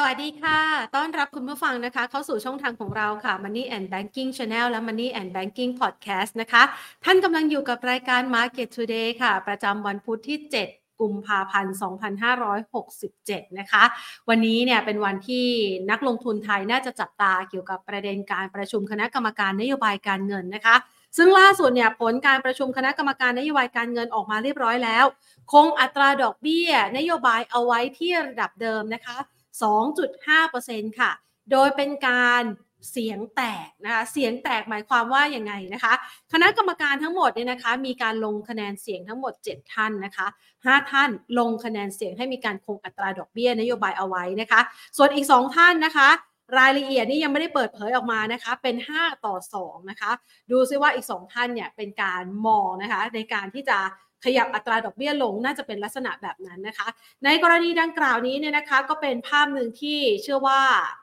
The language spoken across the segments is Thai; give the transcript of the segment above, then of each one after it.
สวัสดีค่ะ ต้อนรับคุณผู้ฟังนะคะ เข้าสู่ช่องทางของเราค่ะ Money and Banking Channel และ Money and Banking Podcast นะคะ ท่านกำลังอยู่กับรายการ Market Today ค่ะ ประจำวันพุธที่ 7กุมภาพันธ์ 2567 นะคะ วันนี้เนี่ยเป็นวันที่นักลงทุนไทยน่าจะจับตาเกี่ยวกับประเด็นการประชุมคณะกรรมการนโยบายการเงินนะคะ ซึ่งล่าสุดเนี่ยผลการประชุมคณะกรรมการนโยบายการเงินออกมาเรียบร้อยแล้ว คงอัตราดอกเบี้ย นโยบายเอาไว้ที่ระดับเดิมนะคะ 2.5%ค่ะ โดยเป็นการเสียงแตกนะคะเสียงแตกหมายความว่าอย่างไงนะคะ คณะกรรมการทั้งหมดเนี่ยนะคะ มีการลงคะแนนเสียงทั้งหมด 7 ท่านนะคะ 5 ท่านลงคะแนนเสียงให้มีการคงอัตราดอกเบี้ยนโยบายเอาไว้นะคะ ส่วนอีก 2 ท่านนะคะ รายละเอียดนี่ยังไม่ได้เปิดเผยออกมานะคะ เป็น 5 ต่อ 2 นะคะ ดูซิว่าอีก 2 ท่านเนี่ยเป็นการมองนะคะในการที่จะ ขยับอัตราดอกเบี้ยลงน่าจะเป็นลักษณะแบบนั้นนะคะ ในกรณีดังกล่าวนี้เนี่ยนะคะก็เป็นภาพหนึ่งที่เชื่อว่า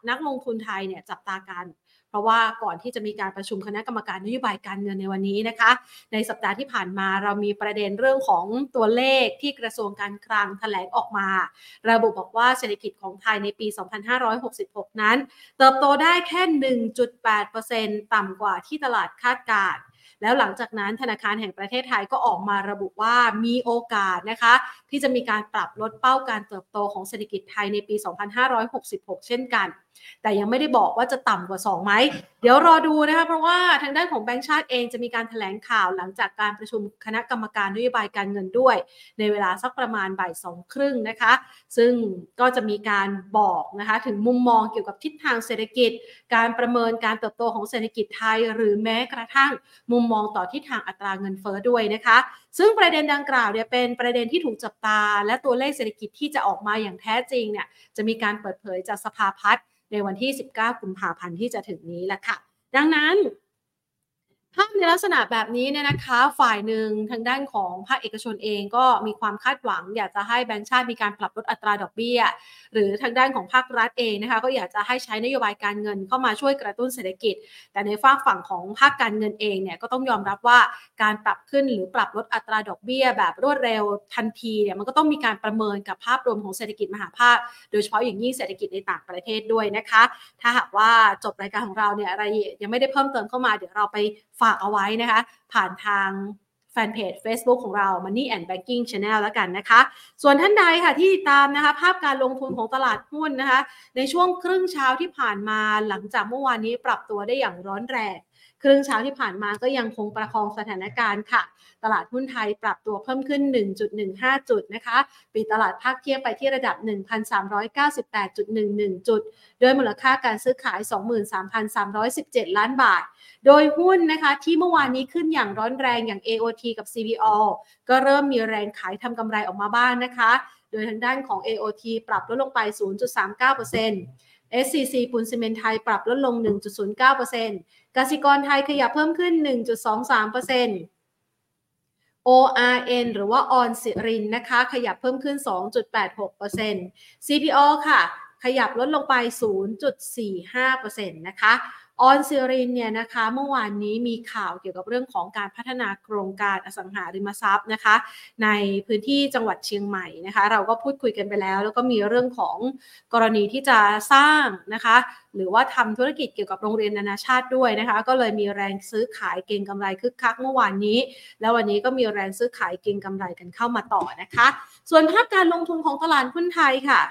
นักลงทุนไทยเนี่ยจับตากันเพราะว่าก่อนที่จะมีการประชุมคณะกรรมการนโยบายการเงินในวันนี้นะคะ ในสัปดาห์ที่ผ่านมาเรามีประเด็นเรื่องของตัวเลขที่กระทรวงการคลังแถลงออกมา ระบุบอกว่าเศรษฐกิจของไทยในปี 2566 นั้น เติบโตได้แค่ 1.8%ต่ำกว่าที่ตลาดคาดการณ์ แล้วหลังจากนั้นธนาคารแห่งประเทศไทยก็ออกมาระบุว่ามีโอกาสนะคะ ที่จะมีการปรับลดเป้าการเติบโตของเศรษฐกิจไทยในปี 2566 เช่นกัน แต่ยังไม่ได้บอกว่าจะต่ำกว่า 2 ไหม เดี๋ยวรอดูนะคะเพราะว่าทางด้านของแบงก์ชาติเองจะมีการถแถลงข่าวหลังจากการประชุมคณะกรรมการนโยบายการเงินด้วย ในเวลาสักประมาณบ่ายสองครึ่งนะคะ ซึ่งก็จะมีการบอกนะคะถึงมุมมองเกี่ยวกับทิศทางเศรษฐกิจ การประเมินการเติบโตของเศรษฐกิจไทย หรือแม้กระทั่งมุมมองต่อทิศทางอัตราเงินเฟ้อด้วยนะคะ ซึ่งประเด็นดังกล่าวเนี่ยเป็นประเด็นที่ถูกจับตา และตัวเลขเศรษฐกิจที่จะออกมาอย่างแท้จริงเนี่ยจะมีการเปิดเผยจากสภาพัฒน์ ในวันที่ 19 กุมภาพันธ์ที่จะถึงนี้แหละค่ะ ดังนั้น ภาพในลักษณะแบบนี้เนี่ยนะคะฝ่ายหนึ่งทางด้านของภาคเอกชนเองก็มีความคาดหวัง อยากจะให้แบงก์ชาติมีการปรับลดอัตราดอกเบี้ย หรือทางด้านของภาครัฐเองนะคะก็อยากจะให้ใช้นโยบายการเงินเข้ามาช่วยกระตุ้นเศรษฐกิจ แต่ในฝากฝั่งของภาคการเงินเองเนี่ยก็ต้องยอมรับว่าการปรับขึ้นหรือปรับลดอัตราดอกเบี้ย แบบรวดเร็วทันทีเนี่ยมันก็ต้องมีการประเมินกับภาพรวมของเศรษฐกิจมหาภาค โดยเฉพาะอย่างยิ่งเศรษฐกิจในต่างประเทศด้วยนะคะ ถ้าหากว่าจบรายการของเราเนี่ยอะไรยังไม่ได้เพิ่มเติมเข้ามาเดี๋ยวเราไปฝากเอาไว้นะคะ ผ่านทางแฟนเพจ Facebook ของเรา Money and Banking Channel แล้วกันนะคะ ส่วนท่านใดค่ะที่ติดตามนะคะ ภาพการลงทุนของตลาดหุ้นนะคะ ในช่วงครึ่งเช้าที่ผ่านมาหลังจากเมื่อวานนี้ปรับตัวได้อย่างร้อนแรง ครึ่งเช้าที่ผ่านมาก็ยังคงประคองสถานการณ์ค่ะ ตลาดหุ้นไทยป mək ตัวเพิ่มขึ้น 1.15 จุดนะคะปิดตลาดภาคเทียบไปที่ระดับ 1,398.11 จุด โดยมูลค่าการซื้อขาย 23,317 ล้านบาท โดยหุ้นนะคะที่เมื่อวานนี้ขึ้นอย่างร้อนแรงอย่าง AOT กับ CBO ก็เริ่มมีแรงขายทำกำไรออกมาบ้างนนะคะ โดยทางด้านของ AOT ปรับลดลงไป 0.39% SCC ปูนซีเมนต์ไทยปรับลดลง 1.09%กสิกรไทยขยับเพิ่มขึ้น 1.23% ORN หรือว่าออนสิรินนะคะ ขยับเพิ่มขึ้น 2.86% CPO ค่ะ ขยับลดลงไป 0.45%นะคะ ออนซิรินเนี่ยนะคะเมื่อวานนี้มีข่าวเกี่ยวกับเรื่องของการพัฒนาโครงการอสังหาริมทรัพย์นะคะ ในพื้นที่จังหวัดเชียงใหม่นะคะ เราก็พูดคุยกันไปแล้ว แล้วก็มีเรื่องของกรณีที่จะสร้างนะคะ หรือว่าทำธุรกิจเกี่ยวกับโรงเรียนนานาชาติด้วยนะคะ ก็เลยมีแรงซื้อขายเก็งกำไรคึกคักเมื่อวานนี้ แล้ววันนี้ก็มีแรงซื้อขายเก็งกำไรกันเข้ามาต่อนะคะ ส่วนภาพการลงทุนของตลาดหุ้นไทยค่ะ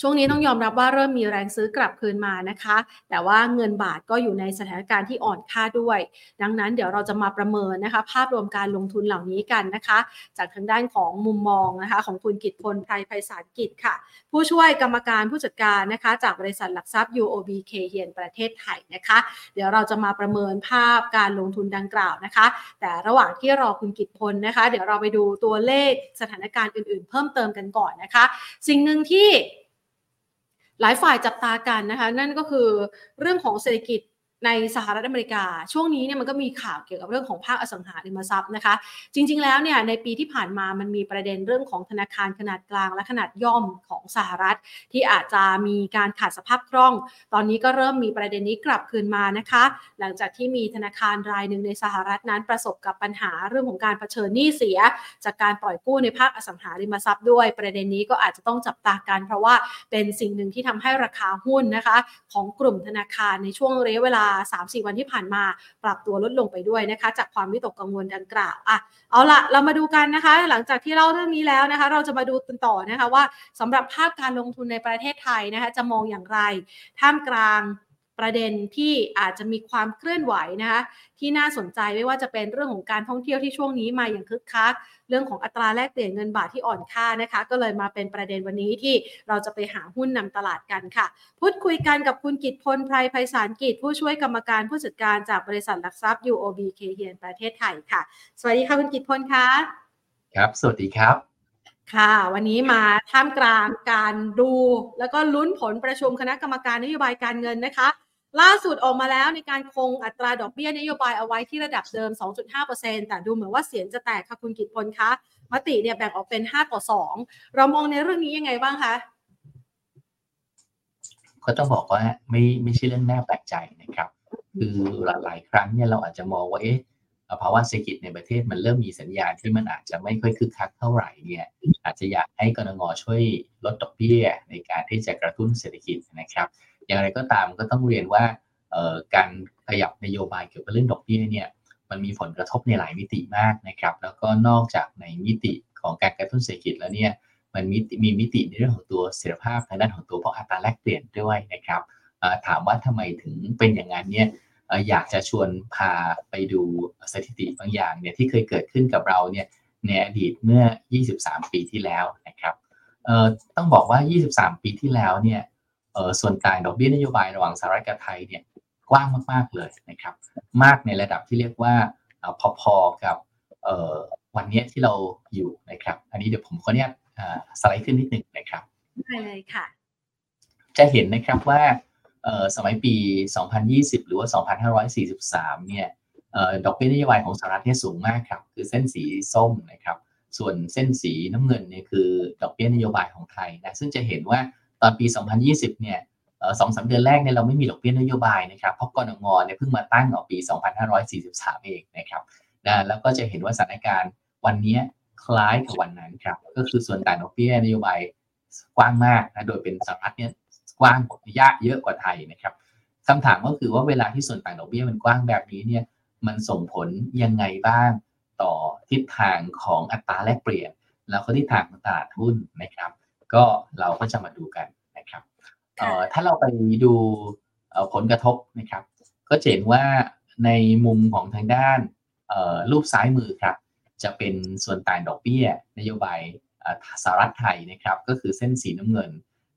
ช่วงนี้ต้องยอมรับว่าเริ่มมีแรงซื้อกลับคืนมานะคะ แต่ว่าเงินบาทก็อยู่ในสถานการณ์ที่อ่อนค่าด้วย ดังนั้นเดี๋ยวเราจะมาประเมินนะคะ ภาพรวมการลงทุนเหล่านี้กันนะคะ จากทางด้านของมุมมองนะคะของคุณกิตพลไพรไพศาลกิจค่ะ ผู้ช่วยกรรมการผู้จัดการนะคะ จากบริษัทหลักทรัพย์ UOB เคเฮียนประเทศไทยนะคะ เดี๋ยวเราจะมาประเมินภาพการลงทุนดังกล่าวนะคะ แต่ระหว่างที่รอคุณกิตพลนะคะ เดี๋ยวเราไปดูตัวเลขสถานการณ์อื่น ๆ เพิ่มเติมกันก่อนนะคะ สิ่งหนึ่งที่ หลายฝ่ายจับตากันนะคะ นั่นก็คือเรื่องของเศรษฐกิจ ในสหรัฐอเมริกา ช่วงนี้เนี่ยมันก็มีข่าวเกี่ยวกับเรื่องของภาคอสังหาริมทรัพย์นะคะ จริง ๆ แล้วเนี่ยในปีที่ผ่านมามันมีประเด็นเรื่องของธนาคารขนาดกลางและขนาดย่อมของสหรัฐ ที่อาจจะมีการขาดสภาพคล่อง ตอนนี้ก็เริ่มมีประเด็นนี้กลับคืนมานะคะ หลังจากที่มีธนาคารรายหนึ่งในสหรัฐนั้นประสบกับปัญหาเรื่องของการเผชิญหนี้เสีย จากการปล่อยกู้ในภาคอสังหาริมทรัพย์ด้วย ประเด็นนี้ก็อาจจะต้องจับตากัน เพราะว่าเป็นสิ่งหนึ่งที่ทำให้ราคาหุ้นนะคะ ของกลุ่มธนาคารในช่วงระยะเวลาา 3-4 วันที่ผ่านมา ปรับตัวลดลงไปด้วยนะคะ จากความวิตกกังวลดังกล่าวอะเอาละเรามาดูกันนะคะ หลังจากที่เล่าเรื่องนี้แล้วนะคะ เราจะมาดูกันต่อนะคะว่าสำหรับภาพการลงทุนในประเทศไทยนะคะจะมองอย่างไร ท่ามกลาง ประเด็นที่อาจจะมีความเคลื่อนไหวนะคะที่น่าสนใจไม่ว่าจะเป็นเรื่องของการท่องเที่ยวที่ช่วงนี้มาอย่างคึกคัก เรื่องของอัตราแลกเปลี่ยนเงินบาทที่อ่อนค่านะคะ ก็เลยมาเป็นประเด็นวันนี้ที่เราจะไปหาหุ้นนำตลาดกันค่ะ พูดคุยกันกับคุณกิตพลไพรไพศาลกิจ ผู้ช่วยกรรมการผู้จัดการจากบริษัทหลักทรัพย์ UOB เคเฮียนประเทศไทยค่ะ สวัสดีค่ะคุณกิตพลคะครับ สวัสดีครับค่ะ วันนี้มาท่ามกลางการดู แล้วก็ลุ้นผลประชุมคณะกรรมการนโยบายการเงินนะคะ ล่าสุดออกมาแล้วในการคงอัตราดอกเบี้ยนโยบายเอาไว้ที่ระดับเดิม 2.5%แต่ดูเหมือนว่าเสียงจะแตกค่ะคุณกิตพลคะ มติเนี่ยแบ่งออกเป็น 5 ต่อ 2 เรามองในเรื่องนี้ยังไงบ้างคะ ก็ต้องบอกว่าไม่ไม่ใช่เรื่องน่าแปลกใจนะครับ คือหลาย ๆ ครั้งเนี่ยเราอาจจะมองว่าเอ๊ะภาวะเศรษฐกิจในประเทศมันเริ่มมีสัญญาณที่มันอาจจะไม่ค่อยคึกคักเท่าไหร่เนี่ยอาจจะอยากให้กรงงช่วยลดดอกเบี้ยในการที่จะกระตุ้นเศรษฐกิจนะครับ อย่างไรก็ตามก็ต้องเรียนว่าการขยับนโยบายเกี่ยวกับเรื่องดอกเบี้ยเนี่ยมันมีผลกระทบในหลายมิติมากนะครับ แล้วก็นอกจากในมิติของการกระตุ้นเศรษฐกิจแล้วเนี่ยมันมีมีมิติในเรื่องของตัวเสถียรภาพทางด้านของตัวพออัตราแลกเปลี่ยนด้วยนะครับถามว่าทำไมถึงเป็นอย่างนั้นเนี่ยอยากจะชวนพาไปดูสถิติบางอย่างเนี่ยที่เคยเกิดขึ้นกับเราเนี่ยในอดีตเมื่อ 23 ปีที่แล้วนะครับต้องบอกว่า 23 ปีที่แล้วเนี่ย ส่วนต่างดอกเบี้ยนโยบายระหว่างสหรัฐกับไทยเนี่ยกว้างมากๆเลยนะครับมากในระดับที่เรียกว่าพอๆกับวันนี้ที่เราอยู่นะครับอันนี้เดี๋ยวผมขออนุญาตสไลด์ขึ้นนิดหนึ่งนะครับได้เลยค่ะ จะเห็นนะครับว่าสมัยปี 2020 หรือว่า 2543 เนี่ยดอกเบี้ยนโยบายของสหรัฐเนี่ยสูงมากครับ คือเส้นสีส้มนะครับ ส่วนเส้นสีน้ำเงินเนี่ยคือดอกเบี้ยนโยบายของไทยนะ ซึ่งจะเห็นว่า ตอนปี 2020 เนี่ยสองสาเดือนแรกเนี่ยเราไม่มีดอกเบี้ยนโยบายนะครับเพราะกรงงเนี่ยเพิ่งมาตั้งออกปี 2543 เองนะครับนะแล้วก็จะเห็นว่าสถานการณ์วันนี้คล้ายกับวันนั้นครับก็คือส่วนต่างดอกเบี้ยนโยบายกว้างมากนะโดยเป็นสหรัฐเนี่ยกว้างยากเยอะกว่าไทยนะครับคำถามก็คือว่าเวลาที่ส่วนต่างดอกเบี้ยมันกว้างแบบนี้เนี่ยมันส่งผลยังไงบ้างต่อทิศทางของอัตราแลกเปลี่ยน แล้วก็ทิศทางของตลาดหุ้นนะครับ ก็เราก็จะมาดูกันนะครับถ้าเราไปดูผลกระทบนะครับ ก็เห็นว่าในมุมของทางด้านรูปซ้ายมือครับ จะเป็นส่วนต่างดอกเบี้ย นโยบายสหรัฐไทยนะครับ ก็คือเส้นสีน้ำเงิน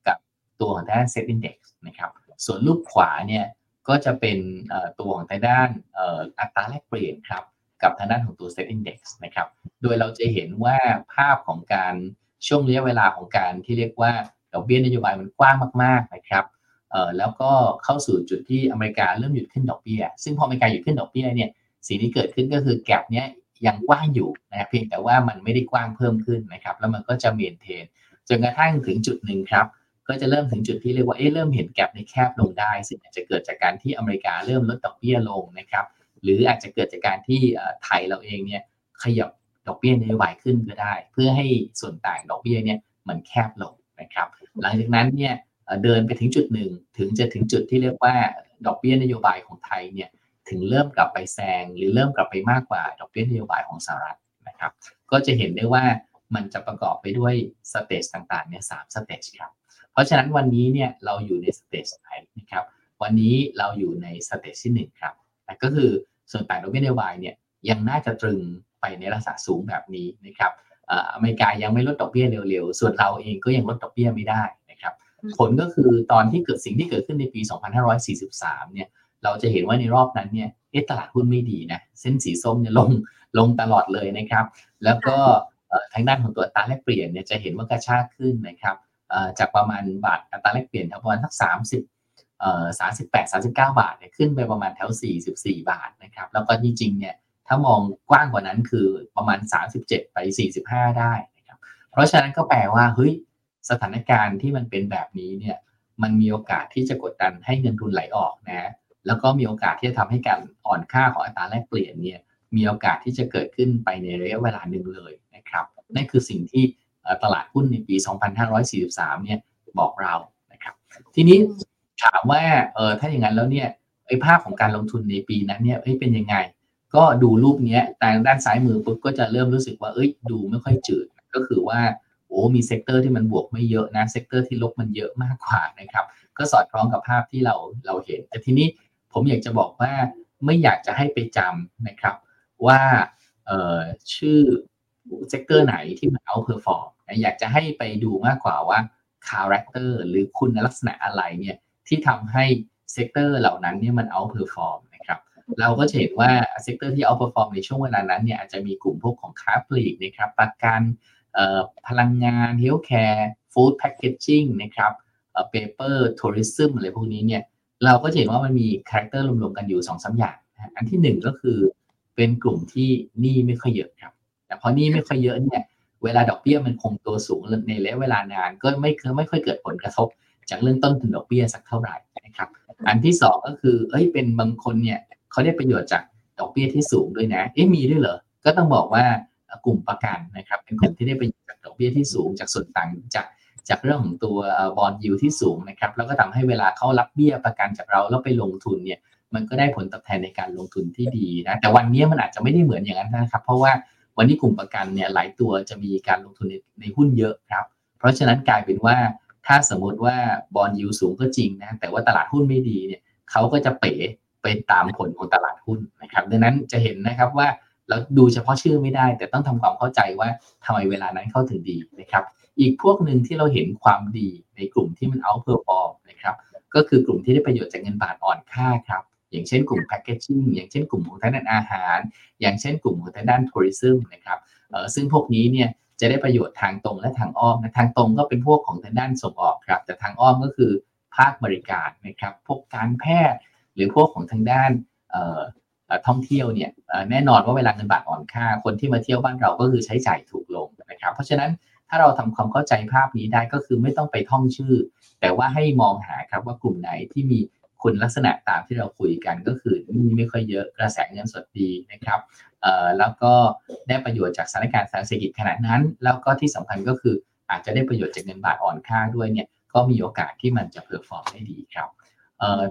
กับตัวของด้านเซ็ตอินดี x นะครับ ส่วนรูปขวาเนี่ยก็จะเป็นตัวของทางด้านอัตราแลกเปลี่ยนครับ กับทางด้านของตัวเซ็ตอินดี x นะครับ โดยเราจะเห็นว่าภาพของการ ช่วงระยะเวลาของการที่เรียกว่าดอกเบี้ยนโยบายมันกว้างมากๆนะครับเอ่อแล้วก็เข้าสู่จุดที่อเมริกาเริ่มหยุดขึ้นดอกเบี้ย ซึ่งพออเมริกาหยุดขึ้นดอกเบี้ยเนี่ยสิ่งที่เกิดขึ้นก็คือ gap เนี้ยยังกว้างอยู่นะเพียงแต่ว่ามันไม่ได้กว้างเพิ่มขึ้นนะครับ แล้วมันก็จะ maintainจนกระทั่งถึงจุดหนึ่งครับ ก็จะเริ่มถึงจุดที่เรียกว่าเอ๊ะเริ่มเห็นแกลบในแคบลงได้ ซึ่งอาจจะเกิดจากการที่อเมริกาเริ่มลดดอกเบี้ยลงนะครับ หรืออาจจะเกิดจากการที่ไทยเราเองเนี่ยขยับ ดอกเบี้ยนโยบายขึ้นก็ได้ เพื่อให้ส่วนต่างดอกเบี้ยเนี่ยมันแคบลงนะครับ หลังจากนั้นเนี่ยเดินไปถึงจุดหนึ่งถึงจะถึงจุดที่เรียกว่าดอกเบี้ยนโยบายของไทยเนี่ยถึงเริ่มกลับไปแซงหรือเริ่มกลับไปมากกว่าดอกเบี้ยนโยบายของสหรัฐนะครับ ก็จะเห็นได้ว่ามันจะประกอบไปด้วย stage ต่างๆเนี่ยสาม stage ครับ เพราะฉะนั้นวันนี้เนี่ยเราอยู่ใน stage ไหนนะครับ วันนี้เราอยู่ใน stage ที่หนึ่งครับก็คือส่วนต่างดอกเบี้ยนโยบายเนี่ย ยังน่าจะตรึงไปในลักษณะสูงแบบนี้นะครับอเมริกายังไม่ลดดอกเบี้ยเร็วๆ ส่วนเราเองก็ยังลดดอกเบี้ยไม่ได้นะครับ ผลก็คือตอนที่เกิดสิ่งที่เกิดขึ้นในปี 2543 เนี่ย เราจะเห็นว่าในรอบนั้นเนี่ยตลาดหุ้นไม่ดีนะ เส้นสีส้มเนี่ยลงลงตลอดเลยนะครับ แล้วก็ทางด้านของตัวอัตราแลกเปลี่ยนเนี่ยจะเห็นว่ากระชากขึ้นนะครับจากประมาณบาทอัตราแลกเปลี่ยนประมาณสัก30เอ่อ38 39บาทเนี่ยขึ้นไปประมาณแถว44บาทนะครับ แล้วก็จริงๆเนี่ย ถ้ามองกว้างกว่านั้นคือประมาณ 37 ไป 45 ได้นะครับเพราะฉะนั้นก็แปลว่าเฮ้ยสถานการณ์ที่มันเป็นแบบนี้เนี่ยมันมีโอกาสที่จะกดดันให้เงินทุนไหลออกนะแล้วก็มีโอกาสที่จะทำให้การอ่อนค่าของอัตราแลกเปลี่ยนเนี่ยมีโอกาสที่จะเกิดขึ้นไปในระยะเวลาหนึ่งเลยนะครับนั่นคือสิ่งที่ตลาดหุ้นในปี 2543 เนี่ยบอกเรานะครับ ทีนี้ถามว่าเออถ้าอย่างนั้นแล้วเนี่ยไอ้ภาพของการลงทุนในปีนั้นเนี่ยเป็นยังไง ก็ดูรูปนี้แต่ด้านซ้ายมือปุ๊บก็จะเริ่มรู้สึกว่าเอ้ยดูไม่ค่อยจืดก็คือว่าโอ้มี sector ที่มันบวกไม่เยอะนะ sector ที่ลบมันเยอะมากกว่านะครับ ก็สอดคล้องกับภาพที่เราเราเห็น แต่ทีนี้ผมอยากจะบอกว่าไม่อยากจะให้ไปจำนะครับว่าชื่อ sector ไหนที่มัน outperform อยากจะให้ไปดูมากกว่าว่า character หรือคุณลักษณะอะไรเนี่ยที่ทำให้ sector เหล่านั้นเนี่ยมัน outperform เราก็จะเห็นว่าsector ที่ outperform ในช่วงเวลานั้นเนี่ยอาจจะมีกลุ่มพวกของค้าปลีกนะครับประกันพลังงาน healthcare food packaging นะครับ paper tourism อะไรพวกนี้เนี่ยเราก็จะเห็นว่ามันมี character รวมๆกันอยู่2อสาอย่างอันที่ 1 ก็คือเป็นกลุ่มที่หนี้ไม่ค่อยเยอะครับ แต่พอหนี้ไม่ค่อยเยอะเนี่ยเวลาดอกเบี้ยมันคงตัวสูงในระยะเวลานานก็ไม่เคยไม่ค่อยเกิดผลกระทบ จากเรื่องต้นทุนดอกเบี้ยสักเท่าไหร่นะครับ อันที่ 2 ก็คือเอ้ยเป็นบางคนเนี่ย เขาได้ประโยชน์จากดอกเบี้ยที่สูงด้วยนะ เอ๊ะมีด้วยเหรอ ก็ต้องบอกว่ากลุ่มประกันนะครับ เป็นกลุ่มที่ได้ประโยชน์จากดอกเบี้ยที่สูงจากส่วนต่างจากจากเรื่องของตัวบอลยูที่สูงนะครับ แล้วก็ทำให้เวลาเขารับเบี้ยประกันจากเราแล้วไปลงทุนเนี่ยมันก็ได้ผลตอบแทนในการลงทุนที่ดีนะ แต่วันนี้มันอาจจะไม่ได้เหมือนอย่างนั้นนะครับ เพราะว่าวันนี้กลุ่มประกันเนี่ยหลายตัวจะมีการลงทุนในในหุ้นเยอะครับ เพราะฉะนั้นกลายเป็นว่าถ้าสมมติว่า bond yield สูงก็จริงนะ แต่ว่าตลาดหุ้นไม่ดีเนี่ยเขาก็จะเป๋ ไปตามผลของตลาดหุ้นนะครับ ดังนั้นจะเห็นนะครับว่าเราดูเฉพาะชื่อไม่ได้ แต่ต้องทำความเข้าใจว่าทำไมเวลานั้นเขาถึงดีนะครับ อีกพวกหนึ่งที่เราเห็นความดีในกลุ่มที่มัน outperform นะครับ ก็คือกลุ่มที่ได้ประโยชน์จากเงินบาทอ่อนค่าครับ อย่างเช่นกลุ่มแพคเกจิ้งอย่างเช่นกลุ่มของทางด้านอาหาร อย่างเช่นกลุ่มของทางด้าน tourism นะครับซึ่งพวกนี้เนี่ยจะได้ประโยชน์ทางตรงและทางอ้อมนะทางตรงก็เป็นพวกของทางด้านส่งออกครับ แต่ทางอ้อมก็คือภาคบริการนะครับ พวกการแพทย์ หรือพวกของทางด้านท่องเที่ยวเนี่ยแน่นอนว่าเวลาเงินบาทอ่อนค่า คนที่มาเที่ยวบ้านเราก็คือใช้จ่ายถูกลงนะครับ เพราะฉะนั้นถ้าเราทำความเข้าใจภาพนี้ได้ก็คือไม่ต้องไปท่องชื่อ แต่ว่าให้มองหาครับว่ากลุ่มไหนที่มีคุณลักษณะตามที่เราคุยกันก็คือหนี้ไม่ค่อยเยอะกระแสเงินสดดีนะครับแล้วก็ได้ประโยชน์จากสถานการณ์ทางเศรษฐกิจขณะนั้น แล้วก็ที่สำคัญก็คืออาจจะได้ประโยชน์จากเงินบาทอ่อนค่าด้วยเนี่ยก็มีโอกาสที่มันจะ perform ได้ดีครับ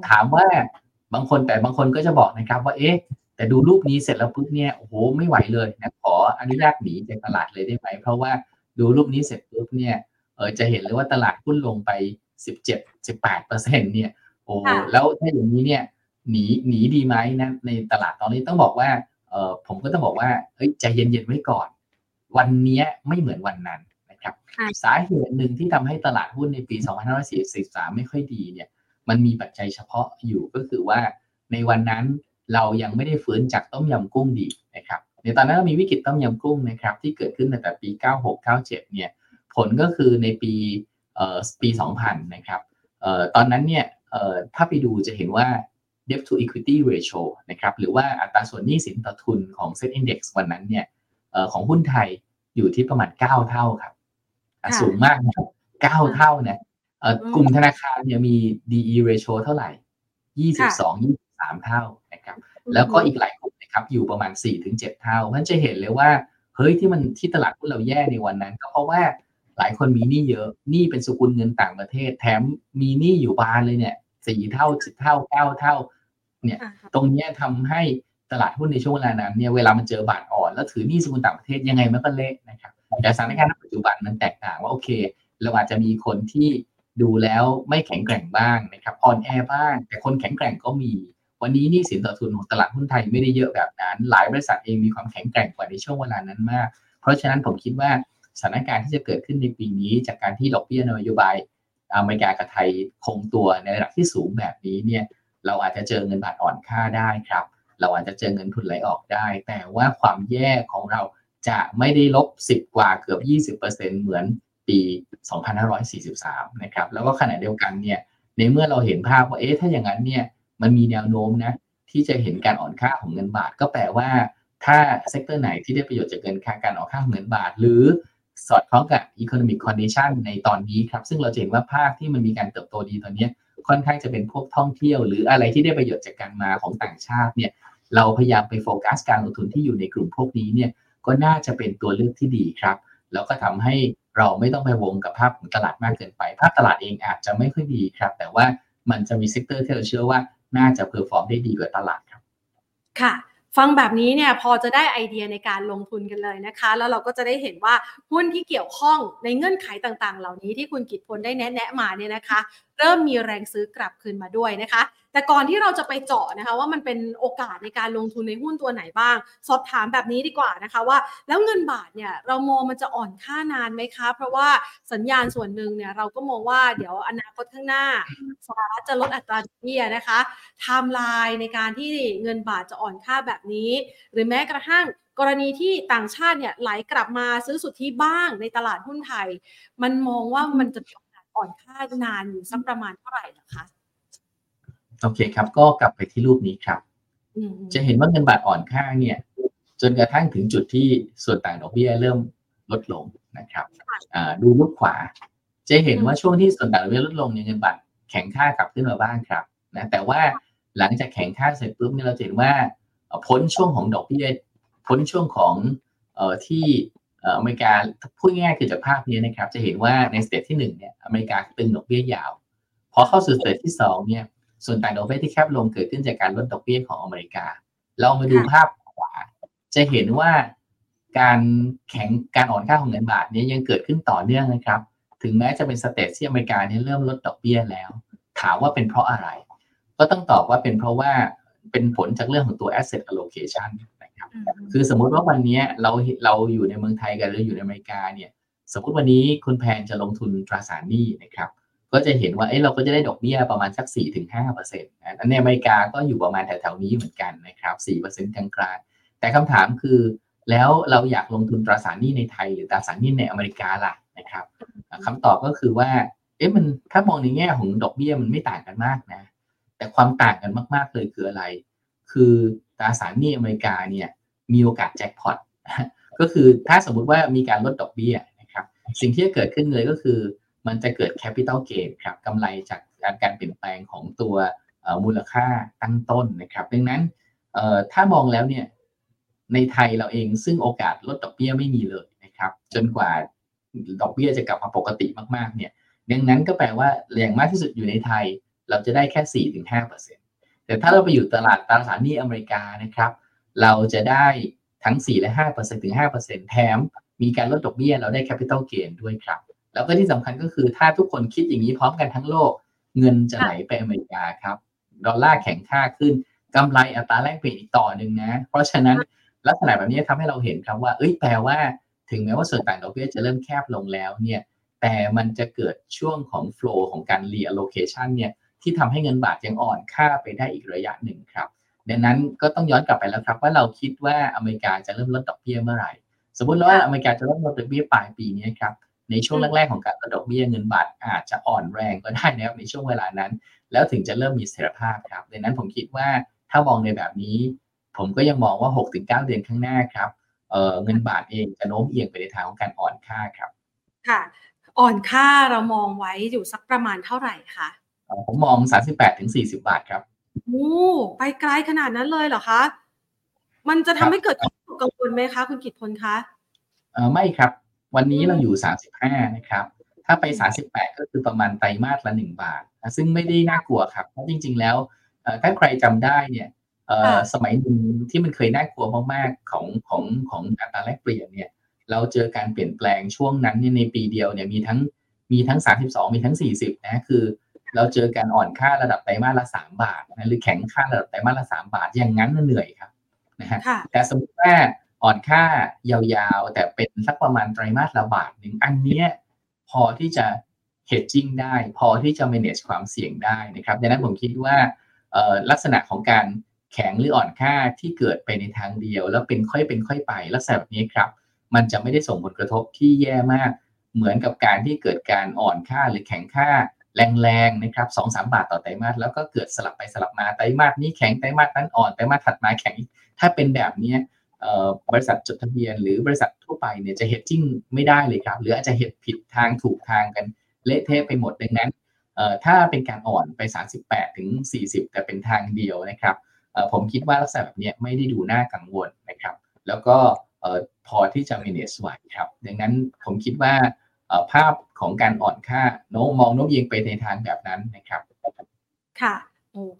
ถามว่า บางคนแต่บางคนก็จะบอกนะครับว่าเอ๊ะแต่ดูรูปนี้เสร็จแล้วปุ๊บเนี่ยโอ้โหไม่ไหวเลยนะขออนุญาตหนีจากตลาดเลยได้ไหมเพราะว่าดูรูปนี้เสร็จปุ๊บเนี่ยเออจะเห็นเลยว่าตลาดหุ้นลงไป 17-18%เนี่ยโอ้แล้วถ้าอย่างนี้เนี่ยหนีหนีดีไหมนะในตลาดตอนนี้ต้องบอกว่าเออผมก็ต้องบอกว่าเฮ้ยใจเย็นๆไว้ก่อน วันนี้ไม่เหมือนวันนั้นนะครับ สาเหตุหนึ่งที่ทำให้ตลาดหุ้นในปี 2543 ไม่ค่อยดีเนี่ย มันมีปัจจัยเฉพาะอยู่ก็คือว่าในวันนั้นเรายังไม่ได้ฟื้นจากต้มยำกุ้งดีนะครับ ในตอนนั้นเรามีวิกฤตต้มยำกุ้งนะครับ ที่เกิดขึ้นตั้งแต่ปี 96-97 เนี่ย ผลก็คือในปีเอ่อปี 2000 นะครับเอ่อตอนนั้นเนี่ยถ้าไปดูจะเห็นว่า debt to equity ratio นะครับ หรือว่าอัตราส่วนหนี้สินต่อทุนของ Set Index วันนั้นเนี่ยของหุ้นไทยอยู่ที่ประมาณ 9 เท่าครับ สูงมากนะครับ9เท่านะ กลุ่มธนาคารเนี่ยมี DE ratio เท่าไหร่22 23เท่านะครับ แล้วก็อีกหลายกลุ่มนะครับ อยู่ประมาณ4-7เท่าเพราะจะเห็นเลยว่า เฮ้ยที่มันที่ตลาดหุ้นเราแย่ในวันนั้น ก็เพราะว่าหลายคนมีหนี้เยอะหนี้เป็นสกุลเงินต่างประเทศ แถมมีหนี้อยู่บานเลยเนี่ยสี่เท่าสิบเท่าเก้าเท่า เนี่ย ตรงนี้ทำให้ตลาดหุ้นในช่วงเวลานั้นเนี่ยเวลามันเจอบาทอ่อนแล้วถือหนี้สกุลต่างประเทศยังไงมันก็เละนะครับแต่สถานการณ์ปัจจุบันมันแตกต่างว่าโอเคเราอาจจะมีคนที่ ดูแล้วไม่แข็งแกร่งบ้างนะครับอ่อนแอบ้าง แต่คนแข็งแกร่งก็มี วันนี้นี่สินต่อทุนของตลาดหุ้นไทยไม่ได้เยอะแบบนั้น หลายบริษัทเองมีความแข็งแกร่งกว่าในช่วงเวลานั้นมาก เพราะฉะนั้นผมคิดว่าสถานการณ์ที่จะเกิดขึ้นในปีนี้ จากการที่ดอกเบี้ยนโยบายอเมริกากับไทยคงตัวในระดับที่สูงแบบนี้เนี่ยเราอาจจะเจอเงินบาทอ่อนค่าได้ครับ เราอาจจะเจอเงินทุนไหลออกได้ แต่ว่าความแย่ของเราจะไม่ได้ลบ 10 กว่าเกือบ 20%เหมือน ปี 2543 นะครับ แล้วก็ขณะเดียวกันเนี่ย ในเมื่อเราเห็นภาพว่า เอ๊ะ ถ้าอย่างนั้นเนี่ย มันมีแนวโน้มนะ ที่จะเห็นการอ่อนค่าของเงินบาท ก็แปลว่า ถ้า sector ไหนที่ได้ประโยชน์จากเงินค่าการอ่อนค่าของเงินบาท หรือสอดคล้องกับ economic condition ในตอนนี้ครับ ซึ่งเราเห็นว่าภาคที่มันมีการเติบโตดีตอนนี้ ค่อนข้างจะเป็นพวกท่องเที่ยว หรืออะไรที่ได้ประโยชน์จากการมาของต่างชาติเนี่ย เราพยายามไปโฟกัสการลงทุนที่อยู่ในกลุ่มพวกนี้เนี่ย ก็น่าจะเป็นตัวเลือกที่ดีครับ แล้วก็ทำให้ เราไม่ต้องไปห่วงกับภาพของตลาดมากเกินไป ภาพตลาดเองอาจจะไม่ค่อยดีครับ แต่ว่ามันจะมี sector ที่เราเชื่อว่าน่าจะ perform ได้ดีกว่าตลาดครับ ค่ะฟังแบบนี้เนี่ยพอจะได้ไอเดียในการลงทุนกันเลยนะคะ แล้วเราก็จะได้เห็นว่าหุ้นที่เกี่ยวข้องในเงื่อนไขต่างๆ เหล่านี้ที่คุณกิตพลได้แนะแนะมาเนี่ยนะคะ เริ่มมีแรงซื้อกลับคืนมาด้วยนะคะ แต่ก่อนที่เราจะไปเจาะนะคะ ว่ามันเป็นโอกาสในการลงทุนในหุ้นตัวไหนบ้าง สอบถามแบบนี้ดีกว่านะคะว่า แล้วเงินบาทเนี่ยเรามองมันจะอ่อนค่านานไหมคะ เพราะว่าสัญญาณส่วนหนึ่งเนี่ยเราก็มองว่าเดี๋ยวอนาคตข้างหน้าสหรัฐจะลดอัตราดอกเบี้ยนะคะไทม์ไลน์ในการที่เงินบาทจะอ่อนค่าแบบนี้ หรือแม้กระทั่งกรณีที่ต่างชาติเนี่ยไหลกลับมาซื้อสุทธิบ้างในตลาดหุ้นไทย มันมองว่ามันจะอ่อนค่านานอยู่สักประมาณเท่าไหร่หรอคะ โอเคครับ ก็กลับไปที่รูปนี้ครับอืมจะเห็นว่าเงินบาทอ่อนค่าเนี่ย จนกระทั่งถึงจุดที่ส่วนต่างดอกเบี้ยเริ่มลดลงนะครับอ่าดูรูปขวา จะเห็นว่าช่วงที่ส่วนต่างดอกเบี้ยลดลงเนี่ยเงินบาทแข็งค่ากลับขึ้นมาบ้างครับนะแต่ว่าหลังจากแข็งค่าเสร็จปุ๊บเนี่ยเราจะเห็นว่าเอ่อพ้นช่วงของดอกเบี้ยพ้นช่วงของเอ่อที่เอ่ออเมริกาพูดง่ายๆคือจากภาพนี้นะครับ จะเห็นว่าในสเตจที่หนึ่งเนี่ยอเมริกาตึงดอกเบี้ยยาว พอเข้าสู่ stage ที่สองเนี่ย ส่วนต่างดอกเบี้ยที่แคบลงเกิดขึ้นจากการลดดอกเบี้ยของอเมริกา เรามาดูภาพขวา จะเห็นว่าการแข็งการอ่อนค่าของเงินบาทเนี่ยยังเกิดขึ้นต่อเนื่องนะครับ ถึงแม้จะเป็น stage ที่อเมริกาเนี่ยเริ่มลดดอกเบี้ยแล้ว ถามว่าเป็นเพราะอะไร ก็ต้องตอบว่าเป็นเพราะว่าเป็นผลจากเรื่องของตัว asset allocation นะครับคือสมมุติว่าวันนี้เราเราอยู่ในเมืองไทยกันหรืออยู่ในอเมริกาเนี่ยสมมติวันนี้คุณแพนจะลงทุนตราสารหนี้นะครับ ก็จะเห็นว่าเอ้เราก็จะได้ดอกเบี้ยประมาณสัก4-5%เปอร์เซ็นต์อันในอเมริกาก็อยู่ประมาณแถวๆนี้เหมือนกันนะครับ4%กลางๆแต่คำถามคือแล้วเราอยากลงทุนตราสารหนี้ในไทยหรือตราสารหนี้ในอเมริกาล่ะนะครับคำตอบก็คือว่าเอ๊ะมันถ้ามองในแง่ของดอกเบี้ยมันไม่ต่างกันมากนะ แต่ความต่างกันมากๆเลยคืออะไร คือตราสารหนี้อเมริกาเนี่ยมีโอกาสแจ็คพอตก็คือถ้าสมมุติว่ามีการลดดอกเบี้ยนะครับ สิ่งที่จะเกิดขึ้นเลยก็คือ มันจะเกิดแคปิตอลเกนครับกำไรจากการเปลี่ยนแปลงของตัวมูลค่าตั้งต้นนะครับดังนั้นถ้ามองแล้วเนี่ยในไทยเราเองซึ่งโอกาสลดดอกเบี้ยไม่มีเลยนะครับ จนกว่าดอกเบี้ยจะกลับมาปกติมากๆเนี่ยดังนั้นก็แปลว่าอย่างมากที่สุดอยู่ในไทยเราจะได้แค่ 4-5%แต่ถ้าเราไปอยู่ตลาดตราสารหนี้อเมริกานะครับ เราจะได้ทั้ง 4 และ5%ถึง5%แถมมีการลดดอกเบี้ยเราได้ capital gain ด้วยครับ แล้วก็ที่สำคัญก็คือถ้าทุกคนคิดอย่างนี้พร้อมกันทั้งโลก เงินจะไหลไปอเมริกาครับ ดอลลาร์แข็งค่าขึ้นกำไรอัตราแลกเปลี่ยนอีกต่อหนึ่งนะ เพราะฉะนั้นลักษณะแบบนี้ทำให้เราเห็นครับว่า เอ้ยแปลว่าถึงแม้ว่าส่วนต่างดอกเบี้ยจะเริ่มแคบลงแล้วเนี่ย แต่มันจะเกิดช่วงของ flow ของการ reallocation เนี่ยที่ทำให้เงินบาทยังอ่อนค่าไปได้อีกระยะหนึ่งครับ ดังนั้นก็ต้องย้อนกลับไปแล้วครับว่าเราคิดว่าอเมริกาจะเริ่มลดดอกเบี้ยเมื่อไหร่ สมมติว่าอเมริกาจะเริ่มลดดอกเบี้ยปลายปีนี้ครับ ในช่วงแรกๆของการลดดอกเบี้ยเงินบาทอาจจะอ่อนแรงก็ได้นะครับในช่วงเวลานั้น แล้วถึงจะเริ่มมีเสถียรภาพครับดังนั้นผมคิดว่าถ้ามองในแบบนี้ ผมก็ยังมองว่า 6-9 เดือนข้างหน้าครับเอ่อเงินบาทเองจะโน้มเอียงไปในทางของการอ่อนค่าครับ ค่ะ อ่อนค่าเรามองไว้อยู่สักประมาณเท่าไหร่คะเอ่อผมมอง 38-40 บาทครับโอ้ไปไกลขนาดนั้นเลยเหรอคะ มันจะทำให้เกิดความกังวลไหมคะ คุณกิตพลคะเออไม่ครับ วันนี้เราอยู่ 35 นะครับ ถ้าไป 38 ก็คือประมาณไตรมาสละ 1 บาทนะซึ่งไม่ได้น่ากลัวครับ เพราะจริง ๆ แล้วเอ่อถ้าใครจำได้เนี่ยเอ่อสมัยหนึ่งที่มันเคยน่ากลัวมากๆของของของอัตราแลกเปลี่ยนเนี่ย เราเจอการเปลี่ยนแปลงช่วงนั้นเนี่ยในปีเดียวเนี่ยมีทั้งมีทั้ง 32 มีทั้ง 40 นะคือ เราเจอการอ่อนค่าระดับไตรมาสละ 3 บาทนะหรือแข็งค่าระดับไตรมาสละ 3 บาทอย่างนั้นน่ะเหนื่อยครับนะฮะค่ะแต่สมมติว่า อ่อนค่ายาวๆ แต่เป็นสักประมาณไตรมาสละบาทหนึ่งอันเนี้ยพอที่จะ hedging ได้ พอที่จะ manage ความเสี่ยงได้นะครับดังนั้นผมคิดว่าลักษณะของการแข็งหรืออ่อนค่าที่เกิดไปในทางเดียว แล้วเป็นค่อยเป็นค่อยไปลักษณะแบบนี้ครับมันจะไม่ได้ส่งผลกระทบที่แย่มาก เหมือนกับการที่เกิดการอ่อนค่าหรือแข็งค่าแรงๆนะครับสองสามบาทต่อไตรมาสแล้วก็เกิดสลับไปสลับมาไตรมาสนี้แข็งไตรมาสนั้นอ่อนไตรมาสถัดมาแข็ง ถ้าเป็นแบบนี้ บริษัทจดทะเบียน หรือบริษัททั่วไปเนี่ยจะเฮดจิ้งไม่ได้เลยครับ หรืออาจจะเฮดผิดทางถูกทางกันเละเทะไปหมดดังนั้นถ้าเป็นการอ่อนไป 38 ถึง 40 แต่เป็นทางเดียวนะครับผมคิดว่าลักษณะแบบนี้ไม่ได้ดูน่ากังวลนะครับ แล้วก็พอที่จะ manage ไหวครับดังนั้นผมคิดว่าภาพของการอ่อนค่าโน้มองโน้มเอียงไปในทางแบบนั้นนะครับค่ะ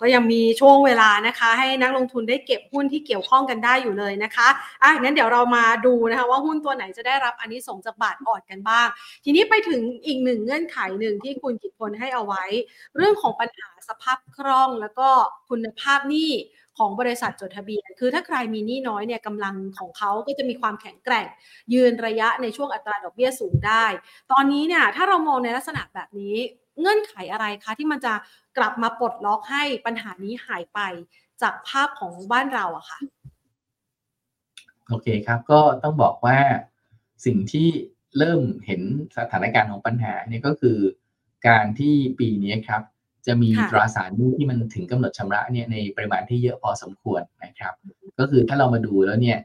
ก็ยังมีช่วงเวลานะคะ ให้นักลงทุนได้เก็บหุ้นที่เกี่ยวข้องกันได้อยู่เลยนะคะอะงั้นเดี๋ยวเรามาดูนะคะว่าหุ้นตัวไหนจะได้รับอันนี้ส่งจากบาทอ่อนกันบ้าง ทีนี้ไปถึงอีกหนึ่งเงื่อนไขหนึ่งที่คุณกิตพลให้เอาไว้ เรื่องของปัญหาสภาพคล่องแล้วก็คุณภาพหนี้ของบริษัทจดทะเบียน คือถ้าใครมีหนี้น้อยเนี่ยกำลังของเขาก็จะมีความแข็งแกร่ง ยืนระยะในช่วงอัตราดอกเบี้ยสูงได้ ตอนนี้เนี่ยถ้าเรามองในลักษณะแบบนี้ เงื่อนไขอะไรคะ ที่มันจะกลับมาปลดล็อกให้ปัญหานี้หายไปจากภาพของบ้านเราอะค่ะ โอเคครับ ก็ต้องบอกว่าสิ่งที่เริ่มเห็นสถานการณ์ของปัญหาเนี่ยก็คือ การที่ปีนี้ครับ จะมีตราสารหนี้ที่มันถึงกำหนดชำระเนี่ยในปริมาณที่เยอะพอสมควรนะครับ ก็คือถ้าเรามาดูแล้วเนี่ย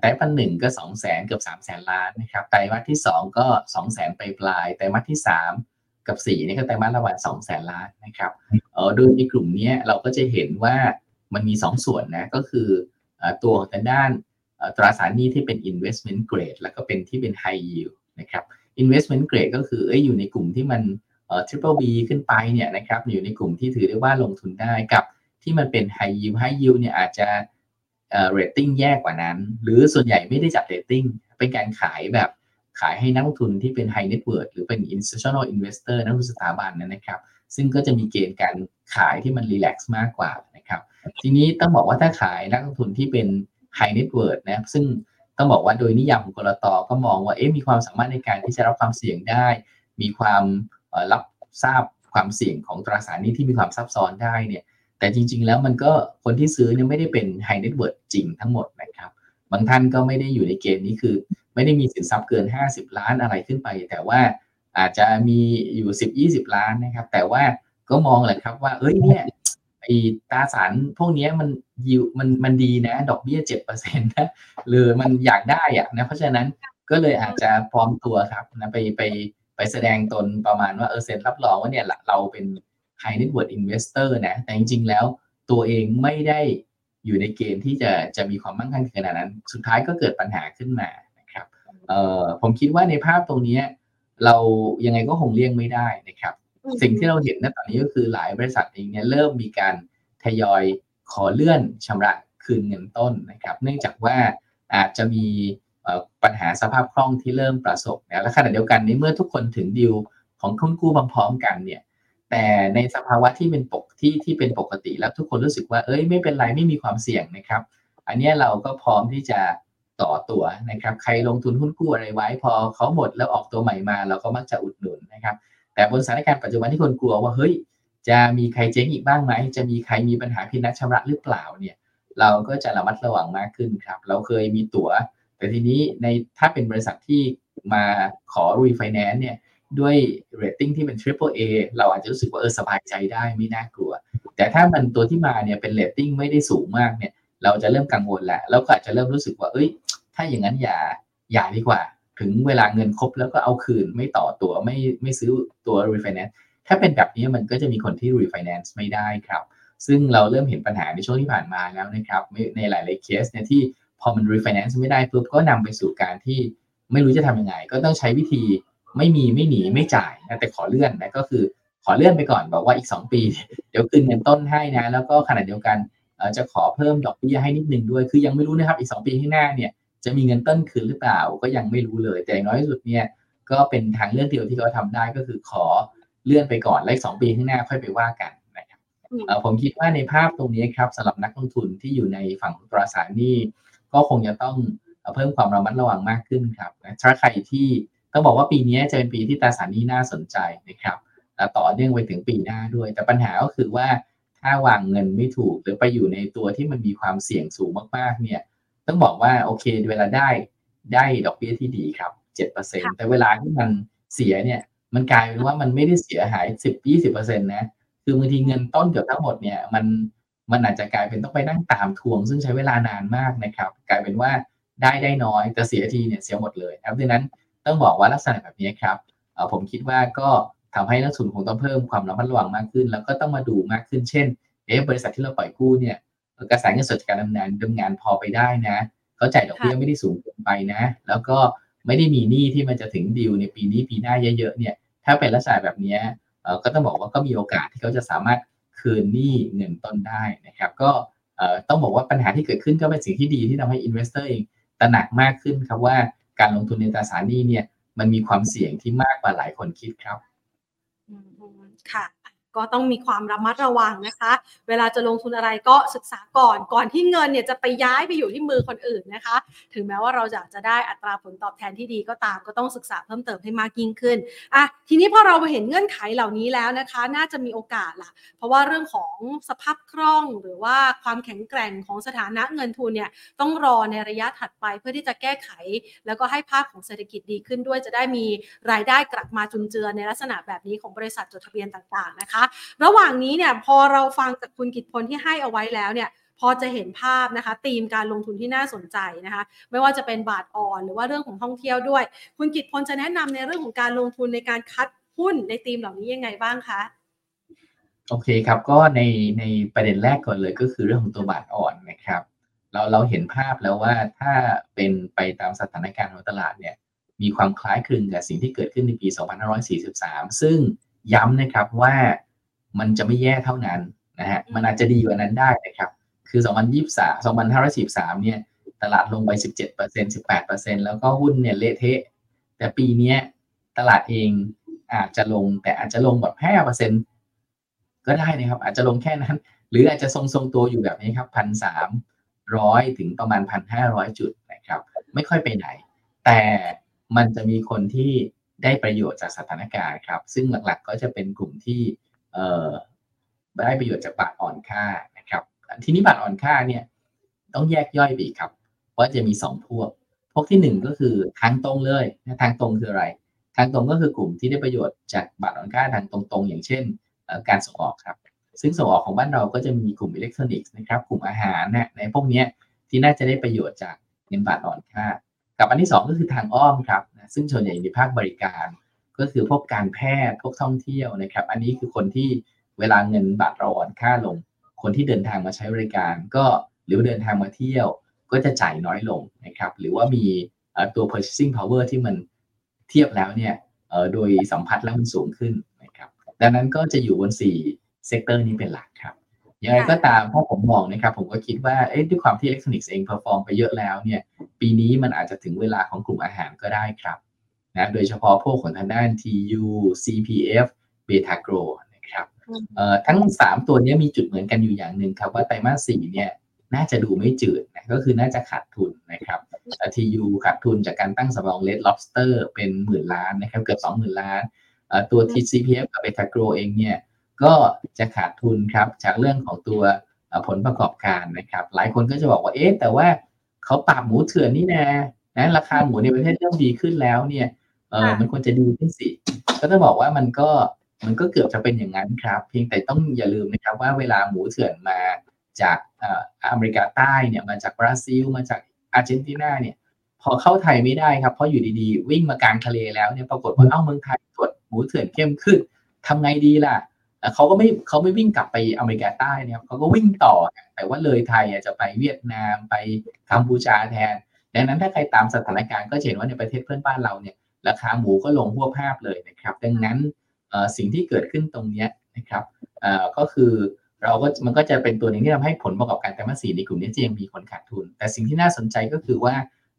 ไตรมาสหนึ่งก็สองแสนเกือบสามแสนล้านนะครับไตรมาสที่สองก็สองแสนไปปลายไตรมาสที่สาม กับสี่นี่ก็ไตรมาสละวันสองแสนล้านนะครับเออโดยในกลุ่มนี้เราก็จะเห็นว่ามันมีสองส่วนนะก็คือตัวของทางด้านตราสารหนี้ที่เป็น investment grade แล้วก็เป็นที่เป็น high yield นะครับ investment grade ก็คือเอ้ยอยู่ในกลุ่มที่มัน triple B ขึ้นไปเนี่ยนะครับอยู่ในกลุ่มที่ถือได้ว่าลงทุนได้กับที่มันเป็นไฮยิวไฮยิวเนี่ยอาจจะเรตติ้งแย่กว่านั้น หรือส่วนใหญ่ไม่ได้จัดเรตติ้งเป็นการขายแบบ ขายให้นักลงทุนที่เป็น high net worth หรือเป็น institutional investor นักลงทุนสถาบันนะครับ ซึ่งก็จะมีเกณฑ์การขายที่มัน relax มากกว่านะครับ ทีนี้ต้องบอกว่าถ้าขายนักลงทุนที่เป็น high net worth นะซึ่งต้องบอกว่าโดยนิยามของก.ล.ต.ก็มองว่าเอ๊ะมีความสามารถในการที่จะรับความเสี่ยงได้ มีความรับทราบความเสี่ยงของตราสารหนี้ที่มีความซับซ้อนได้เนี่ยแต่จริง ๆ แล้วมันก็คนที่ซื้อเนี่ยไม่ได้เป็น high net worth จริงทั้งหมดนะครับ บางท่านก็ไม่ได้อยู่ในเกณฑ์นี้คือ ไม่ได้มีสินทรัพย์เกิน 50 ล้านอะไรขึ้นไป แต่ว่าอาจจะมีอยู่ 10-20 ล้านนะครับ แต่ว่าก็มองแหละครับว่า เอ้ยเนี่ยไอ้ตราสารพวกนี้มันยิวมันมันดีนะ ดอกเบี้ย7%นะหรือมันอยากได้อะนะเพราะฉะนั้นก็เลยอาจจะพร้อมตัวครับนะไปไปไปแสดงตนประมาณว่าเออเซ็นรับรองว่าเนี่ยเราเป็น high net worth investor นะ แต่จริงๆแล้วตัวเองไม่ได้ อยู่ในเกณฑ์ที่จะจะมีความมั่งคั่งขนาดนั้น สุดท้ายก็เกิดปัญหาขึ้นมานะครับเอ่อผมคิดว่าในภาพตรงนี้เรายังไงก็คงเลี่ยงไม่ได้นะครับ สิ่งที่เราเห็นณตอนนี้ก็คือหลายบริษัทเองเนี่ยเริ่มมีการทยอยขอเลื่อนชำระคืนเงินต้นนะครับ เนื่องจากว่าอาจจะมีปัญหาสภาพคล่องที่เริ่มประสบนะและขณะเดียวกันในเมื่อทุกคนถึงดิวของคุ้นกู้พร้อมๆกันเนี่ย แต่ในสภาวะที่เป็นปกที่ที่เป็นปกติแล้วทุกคนรู้สึกว่าเอ้ยไม่เป็นไรไม่มีความเสี่ยงนะครับ อันนี้เราก็พร้อมที่จะต่อตัวนะครับ ใครลงทุนหุ้นกู้อะไรไว้ พอเขาหมดแล้วออกตัวใหม่มา เราก็มักจะอุดหนุนนะครับ แต่บนสถานการณ์ปัจจุบันที่คนกลัวว่าเฮ้ยจะมีใครเจ๊งอีกบ้างไหมจะมีใครมีปัญหาพินัดชำระหรือเปล่าเนี่ยเราก็จะระมัดระวังมากขึ้นครับ เราเคยมีตั๋ว แต่ทีนี้ในถ้าเป็นบริษัทที่มาขอ refinance เนี่ย ด้วยเรตติ้งที่เป็น triple A เราอาจจะรู้สึกว่าเออสบายใจได้ไม่น่ากลัว แต่ถ้ามันตัวที่มาเนี่ยเป็นเรตติ้งไม่ได้สูงมากเนี่ยเราจะเริ่มกังวลแหละแล้วก็อาจจะเริ่มรู้สึกว่า เอ้ย ถ้าอย่างนั้นอย่าอย่าดีกว่า ถึงเวลาเงินครบแล้วก็เอาคืนไม่ต่อตัวไม่ไม่ซื้อตัว refinance ถ้าเป็นแบบนี้มันก็จะมีคนที่ refinance ไม่ได้ครับ ซึ่งเราเริ่มเห็นปัญหาในช่วงที่ผ่านมาแล้วนะครับในหลายๆเคสเนี่ยที่พอมัน refinance ไม่ได้ปุ๊บก็นำไปสู่การที่ไม่รู้จะทำยังไง ก็ต้องใช้วิธี ไม่มีไม่หนีไม่จ่ายนะแต่ขอเลื่อนนะก็คือขอเลื่อนไปก่อนบอกว่าอีก 2 ปี เดี๋ยวคืนเงินต้นให้นะแล้วก็ขณะเดียวกันจะขอเพิ่มดอกเบี้ยให้นิดนึงด้วย คือยังไม่รู้นะครับอีก 2 ปีข้างหน้าเนี่ยจะมีเงินต้นคืนหรือเปล่าก็ยังไม่รู้เลย แต่น้อยที่สุดเนี่ยก็เป็นทางเลือกเดียวที่เขาทาได้ก็คือขอเลื่อนไปก่อนแล้วสองปีข้างหน้าค่อยไปว่ากันนะครับผมคิดว่าในภาพตรงนี้ครับสำหรับนักลงทุนที่อยู่ในฝั่งตราสารหนี้ก็คงจะต้องเพิ่มความระมัดระวังมากขึ้นครับถ้าใครที่ ต้องบอกว่าปีนี้จะเป็นปีที่ตราสารนี้น่าสนใจนะครับต่อเนื่องไปถึงปีหน้าด้วย แต่ปัญหาก็คือว่าถ้าวางเงินไม่ถูกหรือไปอยู่ในตัวที่มันมีความเสี่ยงสูงมากๆเนี่ยต้องบอกว่าโอเคเวลาได้ได้ดอกเบี้ยที่ดีครับ7%แต่เวลาที่มันเสียเนี่ยมันกลายเป็นว่ามันไม่ได้เสียหายสิบยี่สิบเปอร์เซ็นต์นะคือบางทีเงินต้นเกือบทั้งหมดเนี่ยมันมันอาจจะกลายเป็นต้องไปนั่งตามทวง ซึ่งใช้เวลานานมากนะครับ กลายเป็นว่าได้ได้น้อยแต่เสียทีเนี่ยเสียหมดเลยครับดังนั้น ต้องบอกว่าลักษณะแบบนี้ครับผมคิดว่าก็ทำให้นักทุนคงต้องเพิ่มความระมัดระวังมากขึ้น แล้วก็ต้องมาดูมากขึ้นเช่นเอ๊บริษัทที่เราปล่อยกู้เนี่ยกระแสเงินสดจากการดำเนินดำเนินงานพอไปได้นะเขาจ่ายดอกเบี้ยไม่ได้สูงเกินไปนะ แล้วก็ไม่ได้มีหนี้ที่มันจะถึงดิวในปีนี้ปีหน้าเยอะๆเนี่ยถ้าเป็นลักษณะแบบนี้ก็ต้องบอกว่าก็มีโอกาสที่เขาจะสามารถคืนหนี้เงินต้นได้นะครับ ก็ต้องบอกว่าปัญหาที่เกิดขึ้นก็เป็นสิ่งที่ดีที่ทำให้อินเวสเตอร์เองตระหนักมากขึ้นครับว่า การลงทุนในตราสารหนี้เนี่ย มันมีความเสี่ยงที่มากกว่าหลายคนคิดครับค่ะ ก็ต้องมีความระมัดระวังนะคะ เวลาจะลงทุนอะไรก็ศึกษาก่อนก่อนที่เงินเนี่ยจะไปย้ายไปอยู่ที่มือคนอื่นนะคะ ถึงแม้ว่าเราอยากจะได้อัตราผลตอบแทนที่ดีก็ตามก็ต้องศึกษาเพิ่มเติมให้มากยิ่งขึ้นอะทีนี้พอเราเห็นเงื่อนไขเหล่านี้แล้วนะคะ น่าจะมีโอกาสละเพราะว่าเรื่องของสภาพคล่อง หรือว่าความแข็งแกร่งของสถานะเงินทุนเนี่ยต้องรอในระยะถัดไปเพื่อที่จะแก้ไข แล้วก็ให้ภาพของเศรษฐกิจดีขึ้นด้วยจะได้มีรายได้กลับมาจุนเจือในลักษณะแบบนี้ของบริษัทจดทะเบียนต่างๆนะคะระหว่างนี้เนี่ยพอเราฟังจากคุณกิตพลที่ให้เอาไว้แล้วเนี่ยพอจะเห็นภาพนะคะธีมการลงทุนที่น่าสนใจนะคะ ไม่ว่าจะเป็นบาทอ่อนหรือว่าเรื่องของท่องเที่ยวด้วย คุณกิตพลจะแนะนำในเรื่องของการลงทุนในการคัดหุ้นในธีมเหล่านี้ยังไงบ้างคะโอเคครับก็ในในประเด็นแรกก่อนเลยก็คือเรื่องของตัวบาทอ่อนนะครับ เราเราเห็นภาพแล้วว่าถ้าเป็นไปตามสถานการณ์ของตลาดเนี่ยมีความคล้ายคลึงกับสิ่งที่เกิดขึ้นในปี 2543 ซึ่งย้ำนะครับว่า มันจะไม่แย่เท่านั้นนะฮะมันอาจจะดีกว่านั้นได้นะครับ คือ 2023 2543เนี่ยตลาดลงไป 17% 18%แล้วก็หุ้นเนี่ยเละเทะ แต่ปีนี้ตลาดเองอาจจะลงแต่อาจจะลงแบบ5%ก็ได้นะครับ อาจจะลงแค่นั้น หรืออาจจะทรงๆตัวอยู่แบบนี้ครับพันสามร้อยถึงประมาณพันห้าร้อยจุดนะครับ ไม่ค่อยไปไหน แต่มันจะมีคนที่ได้ประโยชน์จากสถานการณ์ครับ ซึ่งหลักๆก็จะเป็นกลุ่มที่ ได้ประโยชน์จากบาทอ่อนค่านะครับทีนี้บาทอ่อนค่าเนี่ยต้องแยกย่อยไปครับว่าจะมี 2 พวก พวกที่ 1 ก็คือทางตรงเลยนะทางตรงคืออะไร ทางตรงก็คือกลุ่มที่ได้ประโยชน์จากบาทอ่อนค่าทางตรงๆ อย่างเช่น การส่งออกครับ ซึ่งส่งออกของบ้านเราก็จะมีกลุ่มอิเล็กทรอนิกส์นะครับกลุ่มอาหารนะในพวกนี้ที่น่าจะได้ประโยชน์จากเงินบาทอ่อนค่า กับอันที่ 2 ก็คือทางอ้อมครับซึ่งส่วนใหญ่ในภาคบริการ ก็คือพวกการแพทย์พวกท่องเที่ยวนะครับ อันนี้คือคนที่เวลาเงินบาทเราอ่อนค่าลง คนที่เดินทางมาใช้บริการก็หรือเดินทางมาเที่ยว ก็จะจ่ายน้อยลงนะครับหรือว่ามีตัว purchasing power ที่มันเทียบแล้วเนี่ยโดยสัมพัทธ์แล้วมันสูงขึ้นนะครับดังนั้นก็จะอยู่บน4 sector นี้เป็นหลักครับยังไงก็ตามถ้าผมมองนะครับ ผมก็คิดว่าเอ๊ะด้วยความที่อิเล็กทรอนิกส์เอง perform ไปเยอะแล้วเนี่ยปีนี้มันอาจจะถึงเวลาของกลุ่มอาหารก็ได้ครับ นะโดยเฉพาะพวกของทางด้าน TU CPF Beta Grow นะครับทั้ง 3 ตัวนี้มีจุดเหมือนกันอยู่อย่างหนึ่งครับว่าไตรมาสสี่เนี่ยน่าจะดูไม่จืดนะก็คือน่าจะขาดทุนนะครับ TU ขาดทุนจากการตั้งสำรอง Red Lobster เป็นหมื่นล้านนะครับเกือบ2 0,000 ล้านตัว TCPF กับ Beta Grow เองเนี่ยก็จะขาดทุนครับจากเรื่องของตัวผลประกอบการนะครับ หลายคนก็จะบอกว่าเอ๊ะแต่ว่าเขาปราบหมูเถื่อนนี่นะนะราคาหมูในประเทศเริ่มดีขึ้นแล้วเนี่ย เออมันควรจะดีขึ้นสิก็ต้องบอกว่ามันก็มันก็เกือบจะเป็นอย่างนั้นครับ เพียงแต่ต้องอย่าลืมนะครับว่าเวลาหมูเถื่อนมาจากอเมริกาใต้เนี่ยมาจากบราซิล มาจากอาร์เจนตินาเนี่ยพอเข้าไทยไม่ได้ครับเพราะอยู่ดีๆ วิ่งมากลางทะเลแล้วเนี่ยปรากฏว่าเอ้าเมืองไทยตรวจหมูเถื่อนเข้มขึ้นทำไงดีล่ะเขาก็ไม่เขาไม่วิ่งกลับไปอเมริกาใต้เนี่ยเขาก็วิ่งต่อ แต่ว่าเลยไทยจะไปเวียดนามไปกัมพูชาแทน ดังนั้นถ้าใครตามสถานการณ์ก็เห็นว่าในประเทศเพื่อนบ้านเราเนี่ย ราคาหมูก็ลงหัวภาพเลยนะครับ ดังนั้นสิ่งที่เกิดขึ้นตรงนี้นะครับก็คือเราก็มันก็จะเป็นตัวนึงที่ทำให้ผลประกอบการไตรมาสสี่ในกลุ่มนี้จะยังมีคนขาดทุน แต่สิ่งที่น่าสนใจก็คือว่า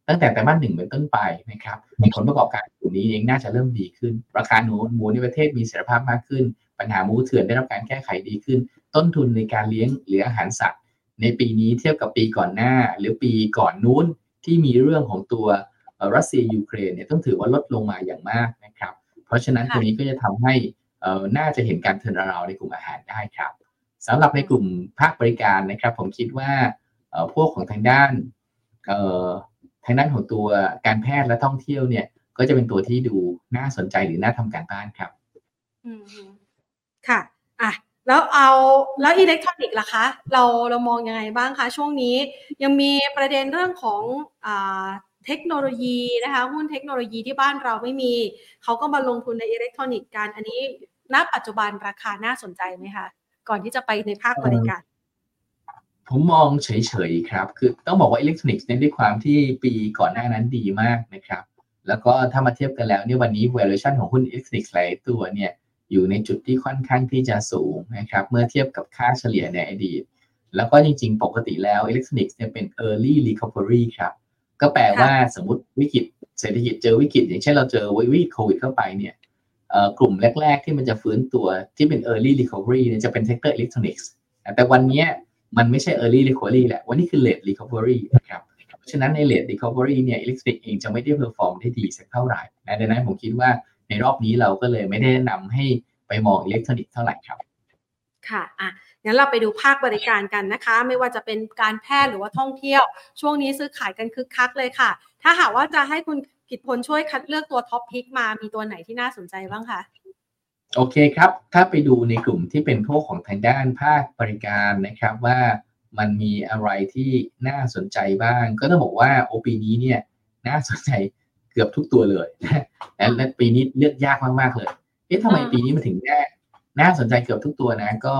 ตั้งแต่ไตรมาสหนึ่งเป็นต้นไปนะครับผลประกอบการกลุ่มนี้เองน่าจะเริ่มดีขึ้น ราคาหมูหมูในประเทศมีเสถียรภาพมากขึ้น ปัญหาหมูเถื่อนได้รับการแก้ไขดีขึ้น ต้นทุนในการเลี้ยงหรืออาหารสัตว์ ในปีนี้เทียบกับปีก่อนหน้า หรือปีก่อนนู้นที่มีเรื่องของตัว รัสเซียยูเครนเนี่ยต้องถือว่าลดลงมาอย่างมากนะครับ เพราะฉะนั้นตรงนี้ก็จะทำให้น่าจะเห็นการเทินราวในกลุ่มอาหารได้ครับสำหรับในกลุ่มภาคบริการนะครับ ผมคิดว่าพวกของทางด้านทางด้านของตัวการแพทย์และท่องเที่ยวเนี่ยก็จะเป็นตัวที่ดูน่าสนใจหรือน่าทำการบ้านครับอืมค่ะอะแล้วเอาแล้วอิเล็กทรอนิกส์ล่ะคะ เราเรามองยังไงบ้างคะช่วงนี้ยังมีประเด็นเรื่องของอ่า เทคโนโลยีนะคะหุ้นเทคโนโลยีที่บ้านเราไม่มี เขาก็มาลงทุนในอิเล็กทรอนิกส์กัน อันนี้ณปัจจุบันราคาน่าสนใจไหมคะ ก่อนที่จะไปในภาคบริการ ผมมองเฉยๆครับ คือต้องบอกว่าอิเล็กทรอนิกส์เนี่ยด้วยความที่ปีก่อนหน้านั้นดีมากนะครับ แล้วก็ถ้ามาเทียบกันแล้วเนี่ยวันนี้ valuation ของหุ้นอิเล็กทรอนิกส์หลายตัวเนี่ยอยู่ในจุดที่ค่อนข้างที่จะสูงนะครับเมื่อเทียบกับค่าเฉลี่ยในอดีต แล้วก็จริงๆ ปกติแล้วอิเล็กทรอนิกส์เนี่ยเป็น early recovery ครับ ก็แปลว่าสมมติวิกฤตเศรษฐกิจเจอวิกฤตอย่างเช่นเราเจอวิกฤตโควิดเข้าไปเนี่ยกลุ่มแรก ๆ ที่มันจะฟื้นตัวที่เป็น early recovery เนี่ยจะเป็น sector อิเล็กทรอนิกส์แต่วันนี้มันไม่ใช่ early recovery แหละ วันนี้คือ late recovery นะครับเพราะฉะนั้นใน late recovery เนี่ยอิเล็กทรอนิกส์เองจะไม่ได้ perform ได้ดีสักเท่าไหร่นะดังนั้นผมคิดว่าในรอบนี้เราก็เลยไม่ได้แนะนำให้ไปมองอิเล็กทรอนิกส์เท่าไหร่ครับ ค่ะอะงั้นเราไปดูภาคบริการกันนะคะ ไม่ว่าจะเป็นการแพทย์หรือว่าท่องเที่ยว ช่วงนี้ซื้อขายกันคึกคักเลยค่ะ ถ้าหากว่าจะให้คุณกิตพลช่วยคัดเลือกตัว top pick มามีตัวไหนที่น่าสนใจบ้างคะโอเคครับ ถ้าไปดูในกลุ่มที่เป็นพวกของทางด้านภาคบริการนะครับว่ามันมีอะไรที่น่าสนใจบ้าง ก็ต้องบอกว่าโอปีนี้เนี่ยน่าสนใจเกือบทุกตัวเลยและปีนี้เลือกยากมากๆเลย เอ๊ะทำไมปีนี้มันถึงแน่ น่าสนใจเกือบทุกตัวนะ ก็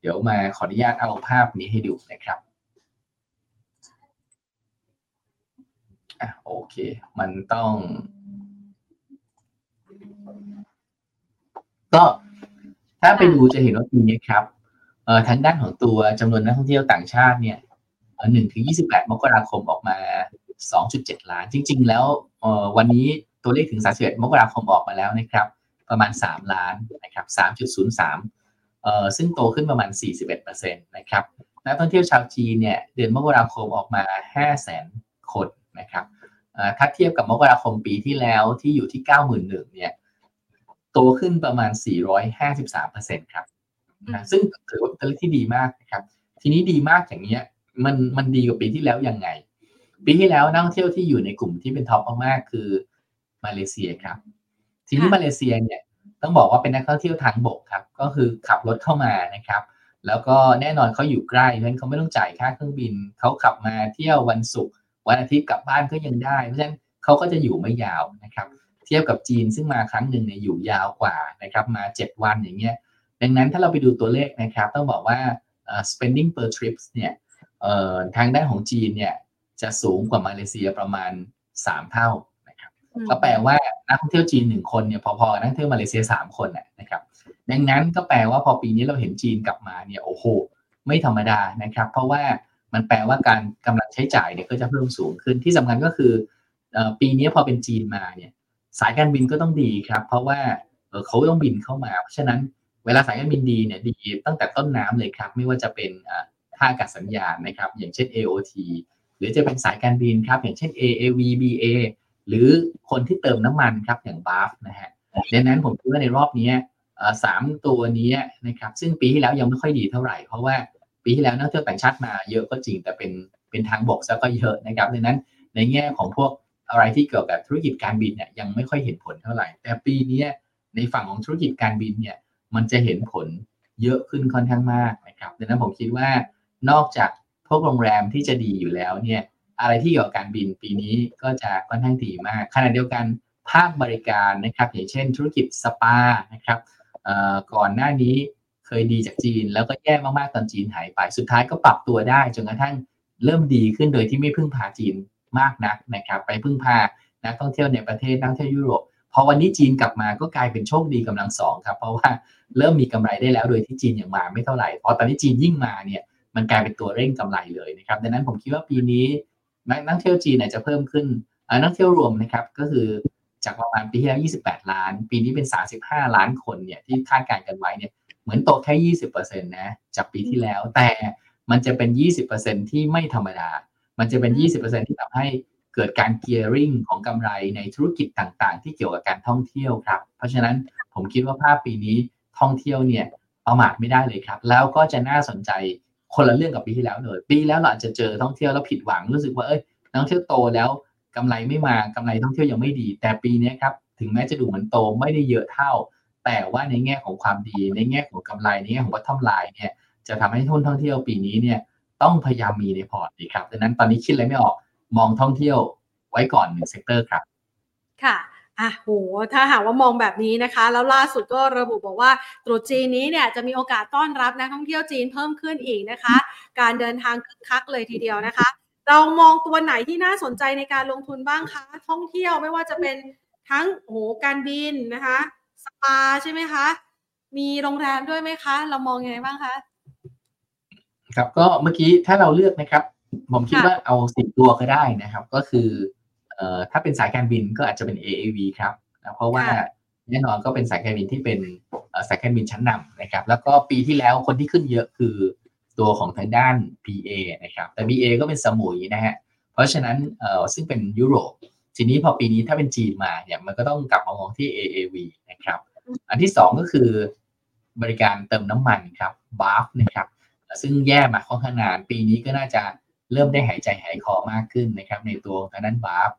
เดี๋ยวมาขออนุญาตเอาภาพนี้ให้ดูนะครับอะโอเค มันต้อง ก็ถ้าไปดูจะเห็นว่าปีนี้ครับเอ่อทางด้านของตัวจำนวนนักท่องเที่ยวต่างชาติเนี่ยหนึ่งถึงยี่สิบแปดมกราคมออกมาสองจุดเจ็ดล้าน จริง ๆ แล้วเอ่อวันนี้ตัวเลขถึงสามสิบเอ็ดมกราคมออกมาแล้วนะครับ ประมาณสามล้านนะครับสามจุดศูนย์สามเอ่อซึ่งโตขึ้นประมาณสี่สิบเอ็ดเปอร์เซ็นต์นะครับนักท่องเที่ยวชาวจีนเนี่ยเดือนมกราคมออกมาห้าแสนคนนะครับถ้าเทียบกับมกราคมปีที่แล้วที่อยู่ที่เก้าหมื่นหนึ่งเนี่ยโตขึ้นประมาณ 453%ครับนะซึ่งถือว่าเป็นเลขที่ดีมากนะครับทีนี้ดีมากอย่างเนี้ยมันมันดีกว่าปีที่แล้วยังไง ปีที่แล้วนักท่องเที่ยวที่อยู่ในกลุ่มที่เป็นท็อปมากๆคือมาเลเซียครับ ทีนี้มาเลเซียเนี่ยต้องบอกว่าเป็นนักท่องเที่ยวทางบกครับ ก็คือขับรถเข้ามานะครับ แล้วก็แน่นอนเขาอยู่ใกล้เพราะฉะนั้นเขาไม่ต้องจ่ายค่าเครื่องบินเขาขับมาเที่ยววันศุกร์วันอาทิตย์กลับบ้านก็ยังได้ เพราะฉะนั้นเขาก็จะอยู่ไม่ยาวนะครับ เทียบกับจีนซึ่งมาครั้งหนึ่งเนี่ยอยู่ยาวกว่านะครับ มา 7 วันอย่างเงี้ยดังนั้นถ้าเราไปดูตัวเลขนะครับ ต้องบอกว่า uh, spending per trips เนี่ยทางด้านของจีนเนี่ยจะสูงกว่ามาเลเซียประมาณ 3 เท่านะครับ ก็แปลว่านักท่องเที่ยวจีนหนึ่งคนเนี่ยพอๆนักท่องเที่ยวมาเลเซีย3คนนะครับดังนั้นก็แปลว่าพอปีนี้เราเห็นจีนกลับมาเนี่ยโอ้โหไม่ธรรมดานะครับ เพราะว่ามันแปลว่าการกำลังใช้จ่ายเนี่ยก็จะเพิ่มสูงขึ้นที่สำคัญก็คือปีนี้พอเป็นจีนมาเนี่ยสายการบินก็ต้องดีครับ เพราะว่าเขาต้องบินเข้ามา เพราะฉะนั้นเวลาสายการบินดีเนี่ยดีตั้งแต่ต้นน้ำเลยครับ ไม่ว่าจะเป็นท่าอากาศสัญญาณนะครับ อย่างเช่น AOT หรือจะเป็นสายการบินครับ อย่างเช่น AAV BA หรือคนที่เติมน้ำมันครับอย่าง BAF นะฮะดังนั้นผมคิดว่าในรอบนี้สามตัวนี้นะครับซึ่งปีที่แล้วยังไม่ค่อยดีเท่าไหร่ เพราะว่าปีที่แล้วนักเที่ยวต่างชาติมาเยอะก็จริงแต่เป็นเป็นทางบกซะก็เยอะนะครับดังนั้นในแง่ของพวกอะไรที่เกี่ยวกับธุรกิจการบินเนี่ยยังไม่ค่อยเห็นผลเท่าไหร่ แต่ปีนี้ในฝั่งของธุรกิจการบินเนี่ยมันจะเห็นผลเยอะขึ้นค่อนข้างมากนะครับดังนั้นผมคิดว่านอกจากพวกโรงแรมที่จะดีอยู่แล้วเนี่ย อะไรที่เกี่ยวกับการบินปีนี้ก็จะค่อนข้างดีมากขณะเดียวกันภาคบริการนะครับ อย่างเช่นธุรกิจสปานะครับก่อนหน้านี้เคยดีจากจีน แล้วก็แย่มากๆตอนจีนหายไป สุดท้ายก็ปรับตัวได้จนกระทั่งเริ่มดีขึ้นโดยที่ไม่พึ่งพาจีนมากนักนะครับ ไปพึ่งพานักท่องเที่ยวในประเทศนักท่องเที่ยวยุโรปพอวันนี้จีนกลับมาก็กลายเป็นโชคดีกำลังสองครับ เพราะว่าเริ่มมีกำไรได้แล้วโดยที่จีนยังมาไม่เท่าไหร่พอตอนนี้จีนยิ่งมาเนี่ยมันกลายเป็นตัวเร่งกำไรเลยนะครับดังนั้นผมคิดว่าปีนี้ นักเที่ยวจีนจะเพิ่มขึ้นนักเที่ยวรวมนะครับก็คือจากประมาณปีที่แล้ว 28 ล้าน ปีนี้เป็น 35 ล้านคนเนี่ยที่คาดการณ์กันไว้เนี่ยเหมือนโตแค่ 20%นะจากปีที่แล้ว แต่มันจะเป็น 20%ที่ไม่ธรรมดา มันจะเป็น 20%ที่ทำให้เกิดการเกียร์ริงของกำไรในธุรกิจต่างๆ ที่เกี่ยวกับการท่องเที่ยวครับ เพราะฉะนั้นผมคิดว่าภาพปีนี้ท่องเที่ยวเนี่ยประมาทไม่ได้เลยครับ แล้วก็จะน่าสนใจ คนละเรื่องกับปีที่แล้วเลย ปีแล้วเราอาจจะเจอท่องเที่ยวแล้วผิดหวังรู้สึกว่าเอ้ยนักท่องเที่ยวโตแล้วกำไรไม่มากำไรท่องเที่ยวยังไม่ดี แต่ปีนี้ครับถึงแม้จะดูเหมือนโตไม่ได้เยอะเท่า แต่ว่าในแง่ของความดี ในแง่ของกำไรในแง่ของวัตถุลายเนี่ยจะทำให้ทุนท่องเที่ยวปีนี้เนี่ยต้องพยายามมีในพอร์ตดีครับดังนั้นตอนนี้คิดอะไรไม่ออกมองท่องเที่ยวไว้ก่อนหนึ่ง sector ครับ ค่ะ อะโหถ้าหากว่ามองแบบนี้นะคะ แล้วล่าสุดก็ระบุบอกว่าตรุษจีนนี้เนี่ยจะมีโอกาสต้อนรับนักท่องเที่ยวจีนเพิ่มขึ้นอีกนะคะ การเดินทางคึกคักเลยทีเดียวนะคะ เรามองตัวไหนที่น่าสนใจในการลงทุนบ้างคะท่องเที่ยวไม่ว่าจะเป็นทั้งโหการบินนะคะสปาใช่ไหมคะ มีโรงแรมด้วยไหมคะ เรามองยังไงบ้างคะครับก็เมื่อกี้ถ้าเราเลือกนะครับ ผมคิดว่าเอาสิบตัวก็ได้นะครับ ก็คือเอ่อ ถ้าเป็นสายการบินก็อาจจะเป็น AAV ครับนะเพราะว่าแน่นอนก็เป็นสายการบินที่เป็นสายการบินชั้นนำนะครับ แล้วก็ปีที่แล้วคนที่ขึ้นเยอะคือตัวของทางด้าน BA นะครับ แต่ BA ก็เป็นสมุยนะฮะ เพราะฉะนั้นเอ่อซึ่งเป็นยุโรป ทีนี้พอปีนี้ถ้าเป็นจีนมาเนี่ยมันก็ต้องกลับมามองที่ AAV นะครับ อันที่สองก็คือบริการเติมน้ำมันครับบาฟนะครับ ซึ่งแย่มาค่อนข้างนาน ปีนี้ก็น่าจะเริ่มได้หายใจหายคอมากขึ้นนะครับ ในตัวทางด้านบาฟ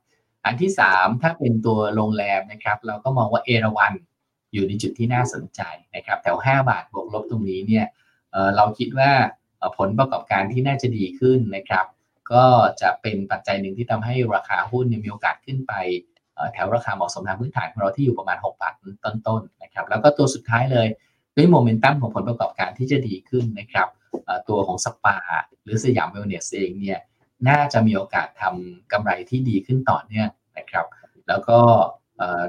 อันที่สามถ้าเป็นตัวโรงแรมนะครับ เราก็มองว่าเอราวันอยู่ในจุดที่น่าสนใจนะครับแถว 5 บาทบวกลบตรงนี้เนี่ยเราคิดว่าผลประกอบการที่น่าจะดีขึ้นนะครับ ก็จะเป็นปัจจัยหนึ่งที่ทำให้ราคาหุ้นมีโอกาสขึ้นไปแถวราคาเหมาะสมทางพื้นฐานของเราที่อยู่ประมาณ 6 บาทต้นๆนะครับ แล้วก็ตัวสุดท้ายเลยด้วยโมเมนตัมของผลประกอบการที่จะดีขึ้นนะครับตัวของสปาหรือสยามเวลเนสเองเนี่ย น่าจะมีโอกาสทำกำไรที่ดีขึ้นต่อเนื่องนะครับ แล้วก็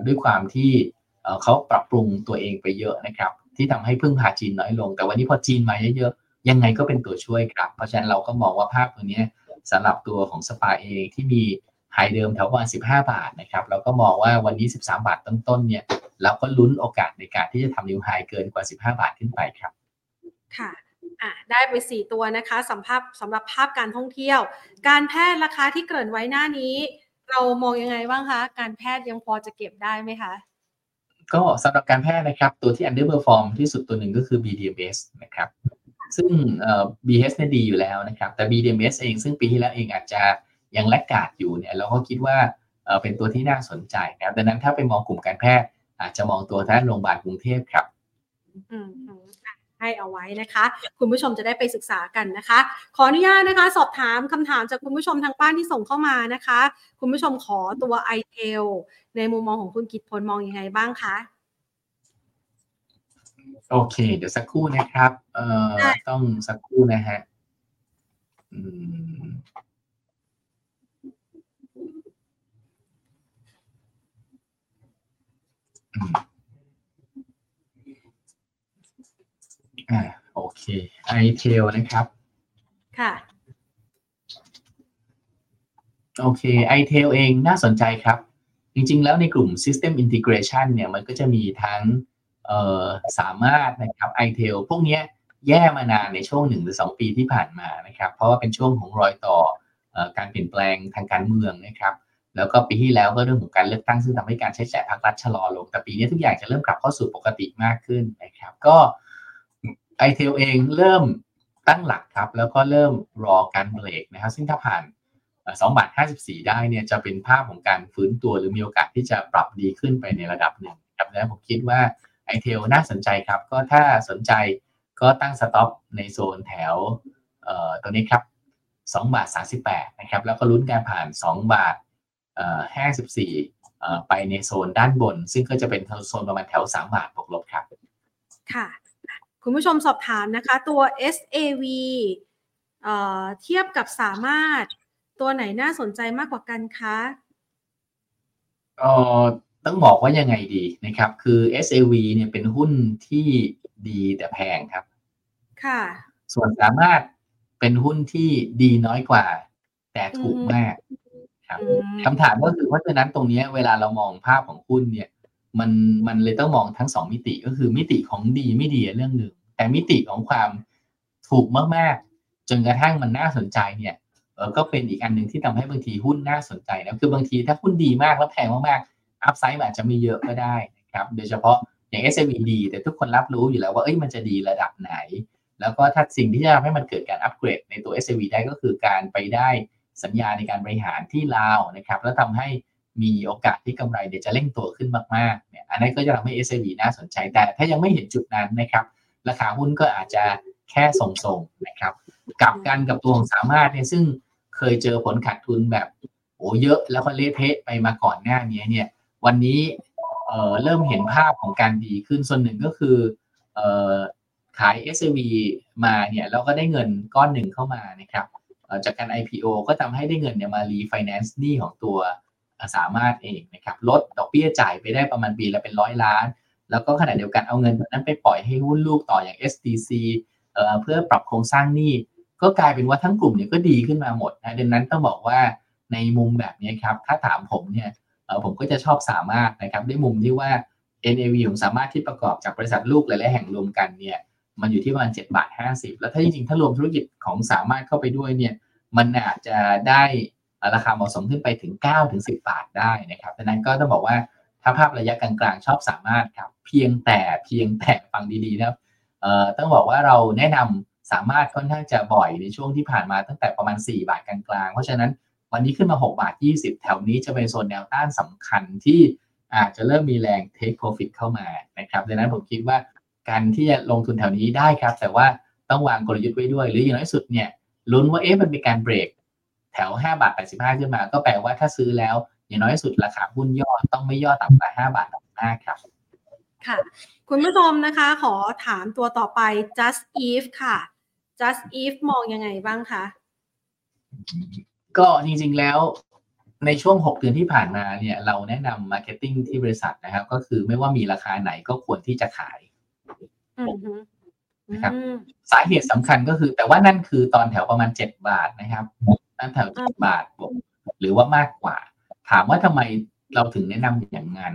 ด้วยความที่เขาปรับปรุงตัวเองไปเยอะนะครับ ที่ทำให้พึ่งพาจีนน้อยลง แต่วันนี้พอจีนมาเยอะๆยังไงก็เป็นตัวช่วยครับ เพราะฉะนั้นเราก็มองว่าภาพตัวนี้สำหรับตัวของสปาเองที่มีไฮเดิมแถวประมาณ15 บาทนะครับเราก็มองว่าวันนี้ 13 บาทต้นๆเนี่ยเราก็ลุ้นโอกาสในการที่จะทำนิวไฮเกินกว่า 15 บาทขึ้นไปครับ ค่ะ อะได้ไป 4 ตัวนะคะสำหรับสำหรับภาพการท่องเที่ยว การแพทย์ราคาที่เกริ่นไว้หน้านี้ เรามองยังไงบ้างคะ การแพทย์ยังพอจะเก็บได้ไหมคะ ก็สำหรับการแพทย์นะครับ ตัวที่ underperform ที่สุดตัวหนึ่งก็คือ BDMs นะครับ ซึ่งเอ่อ BS เนี่ยดีอยู่แล้วนะครับ แต่ BDMs เองซึ่งปีที่แล้วเองอาจจะยังแลกกาดอยู่เนี่ยเราก็คิดว่าเอ่อเป็นตัวที่น่าสนใจนะครับดังนั้นถ้าไปมองกลุ่มการแพทย์ อาจจะมองตัวท่านโรงพยาบาลกรุงเทพครับ อืม ให้เอาไว้นะคะ คุณผู้ชมจะได้ไปศึกษากันนะคะ ขออนุญาตนะคะ สอบถามคำถามจากคุณผู้ชมทางบ้านที่ส่งเข้ามานะคะ คุณผู้ชมขอตัว i t e l ในมุมมองของคุณกิตพลมองอยังไงบ้างคะโอเค เดี๋ยวสักครู่นะครับ เอ่อต้องสักครู่นะฮะอืม อ่าโอเค ITEL นะครับ ค่ะ โอเค ITEL เองน่าสนใจครับ จริงๆ แล้วในกลุ่ม System Integration เนี่ยมันก็จะมีทั้งเอ่อสามารถนะครับ ITEL พวกนี้แย่มานานในช่วงหนึ่งหรือสองปีที่ผ่านมานะครับ เพราะว่าเป็นช่วงของรอยต่อการเปลี่ยนแปลงทางการเมืองนะครับ แล้วก็ปีที่แล้วก็เรื่องของการเลือกตั้งซึ่งทำให้การใช้จ่ายภาครัฐชะลอลง แต่ปีนี้ทุกอย่างจะเริ่มกลับเข้าสู่ปกติมากขึ้นนะครับ ก็ ITEL เองเริ่มตั้งหลักครับ แล้วก็เริ่มรอการเบรกนะครับซึ่งถ้าผ่านสองบาทห้าสิบสี่ได้เนี่ยจะเป็นภาพของการฟื้นตัวหรือมีโอกาสที่จะปรับดีขึ้นไปในระดับหนึ่งครับแล้วผมคิดว่าITEL น่าสนใจครับ ก็ถ้าสนใจก็ตั้ง stop ในโซนแถวเอ่อตัวนี้ครับ2บาท38นะครับแล้วก็ลุ้นการผ่าน 2 บาท54เอ่ไปในโซนด้านบน ซึ่งก็จะเป็นโซนประมาณแถว 3 บาทบวกลบครับ ค่ะ คุณผู้ชมสอบถามนะคะตัว SAV เอ่อเทียบกับสามารถตัวไหนน่าสนใจมากกว่ากันคะเอ่อต้องบอกว่ายังไงดีนะครับ คือ SAV เนี่ยเป็นหุ้นที่ดีแต่แพงครับ ค่ะ ส่วนสามารถเป็นหุ้นที่ดีน้อยกว่า แต่ถูกมากครับคำถามก็คือเพราะฉะนั้นตรงนี้เวลาเรามองภาพของหุ้นเนี่ย มันมันเลยต้องมองทั้งสองมิติก็คือมิติของดีไม่ดีเรื่องหนึ่ง แต่มิติของความถูกมากๆ จนกระทั่งมันน่าสนใจเนี่ยเออก็เป็นอีกอันหนึ่งที่ทำให้บางทีหุ้นน่าสนใจนะคือบางทีถ้าหุ้นดีมากแล้วแพงมากๆอัพไซด์อาจจะไม่เยอะก็ได้นะครับโดยเฉพาะอย่าง s อ v ดีแต่ทุกคนรับรู้อยู่แล้วว่าเอ้ยมันจะดีระดับไหน แล้วก็ถ้าสิ่งที่จะทำให้มันเกิดการอัปเกรดในตัว s อ v ได้ก็คือการไปได้สัญญาในการบริหารที่ลาวนะครับ แล้วทำให้ มีโอกาสที่กำไรเดี๋ยวจะเร่งตัวขึ้นมากๆเนี่ยอันนั้นก็จะทำให้ s อ b น่าสนใจ แต่ถ้ายังไม่เห็นจุดนั้นนะครับราคาหุ้นก็อาจจะแค่ทรงๆนะครับกลับกันกับตัวของสามารถเนี่ยซึ่งเคยเจอผลขาดทุนแบบโอ้เยอะแล้วก็เละเทะไปมาก่อนหน้านี้เนี่ยวันนี้เเริ่มเห็นภาพของการดีขึ้นส่วนหนึ่งก็คืออขาย s อ v มาเนี่ยแล้วก็ได้เงินก้อนหนึ่งเข้ามานะครับจากการ IPO ก็ทำให้ได้เงินเนี่ยมารีไฟแนนซ์หนี้ของตัว สามารถเองนะครับลดดอกเบี้ยจ่ายไปได้ประมาณปีละเป็นร้อยล้าน แล้วก็ขณะเดียวกันเอาเงินนั้นไปปล่อยให้หุ้นลูกต่ออย่าง STC เเพื่อปรับโครงสร้างหนี้ก็กลายเป็นว่าทั้งกลุ่มเนี่ยก็ดีขึ้นมาหมดนะดังนั้นต้องบอกว่าในมุมแบบนี้ครับถ้าถามผมเนี่ยผมก็จะชอบสามารถนะครับด้วยมุมที่ว่า NAV ของสามารถที่ประกอบจากบริษัทลูกหลายๆแห่งรวมกันเนี่ยมันอยู่ที่ประมาณ7บาท50 แล้วถ้าจริงๆ ถ้ารวมธุรกิจของสามารถเข้าไปด้วยเนี่ยมันอาจจะได้ ราคาเหมาะสมขึ้นไปถึง9ถึง10 บาทได้นะครับดังนั้นก็ต้องบอกว่าถ้าภาพระยะกลางๆชอบสามารถครับเพียงแต่เพียงแต่ฟังดีๆนะครับเอ่อต้องบอกว่าเราแนะนำสามารถค่อนข้างจะบ่อยในช่วงที่ผ่านมาตั้งแต่ประมาณ 4 บาทกลางๆ เพราะฉะนั้นวันนี้ขึ้นมา 6 บาท 20 แถวนี้จะเป็นโซนแนวต้านสำคัญที่อาจจะเริ่มมีแรง take profit เข้ามานะครับดังนั้นผมคิดว่าการที่จะลงทุนแถวนี้ได้ครับ แต่ว่าต้องวางกลยุทธ์ไว้ด้วย หรืออย่างน้อยสุดเนี่ยลุ้นว่าเอ๊ะมันเป็นการเบรก แถว5บาท85 ขึ้นมา ก็แปลว่าถ้าซื้อแล้ว อย่างน้อยสุดราคาหุ้นย่อต้องไม่ย่อต่ำกว่า5บาท85ครับ ค่ะ คุณผู้ชมนะคะ ขอถามตัวต่อไป just if ค่ะ just if มองยังไงบ้างคะก็จริงๆแล้วในช่วง 6 เดือนที่ผ่านมาเนี่ยเราแนะนำ marketing ที่บริษัทนะครับ ก็คือไม่ว่ามีราคาไหนก็ควรที่จะขายนะครับสาเหตุสำคัญก็คือ แต่ว่านั่นคือตอนแถวประมาณ 7 บาทนะครับ นั่นแถวเจ็ดบาทหรือว่ามากกว่า ถามว่าทำไมเราถึงแนะนำอย่างนั้น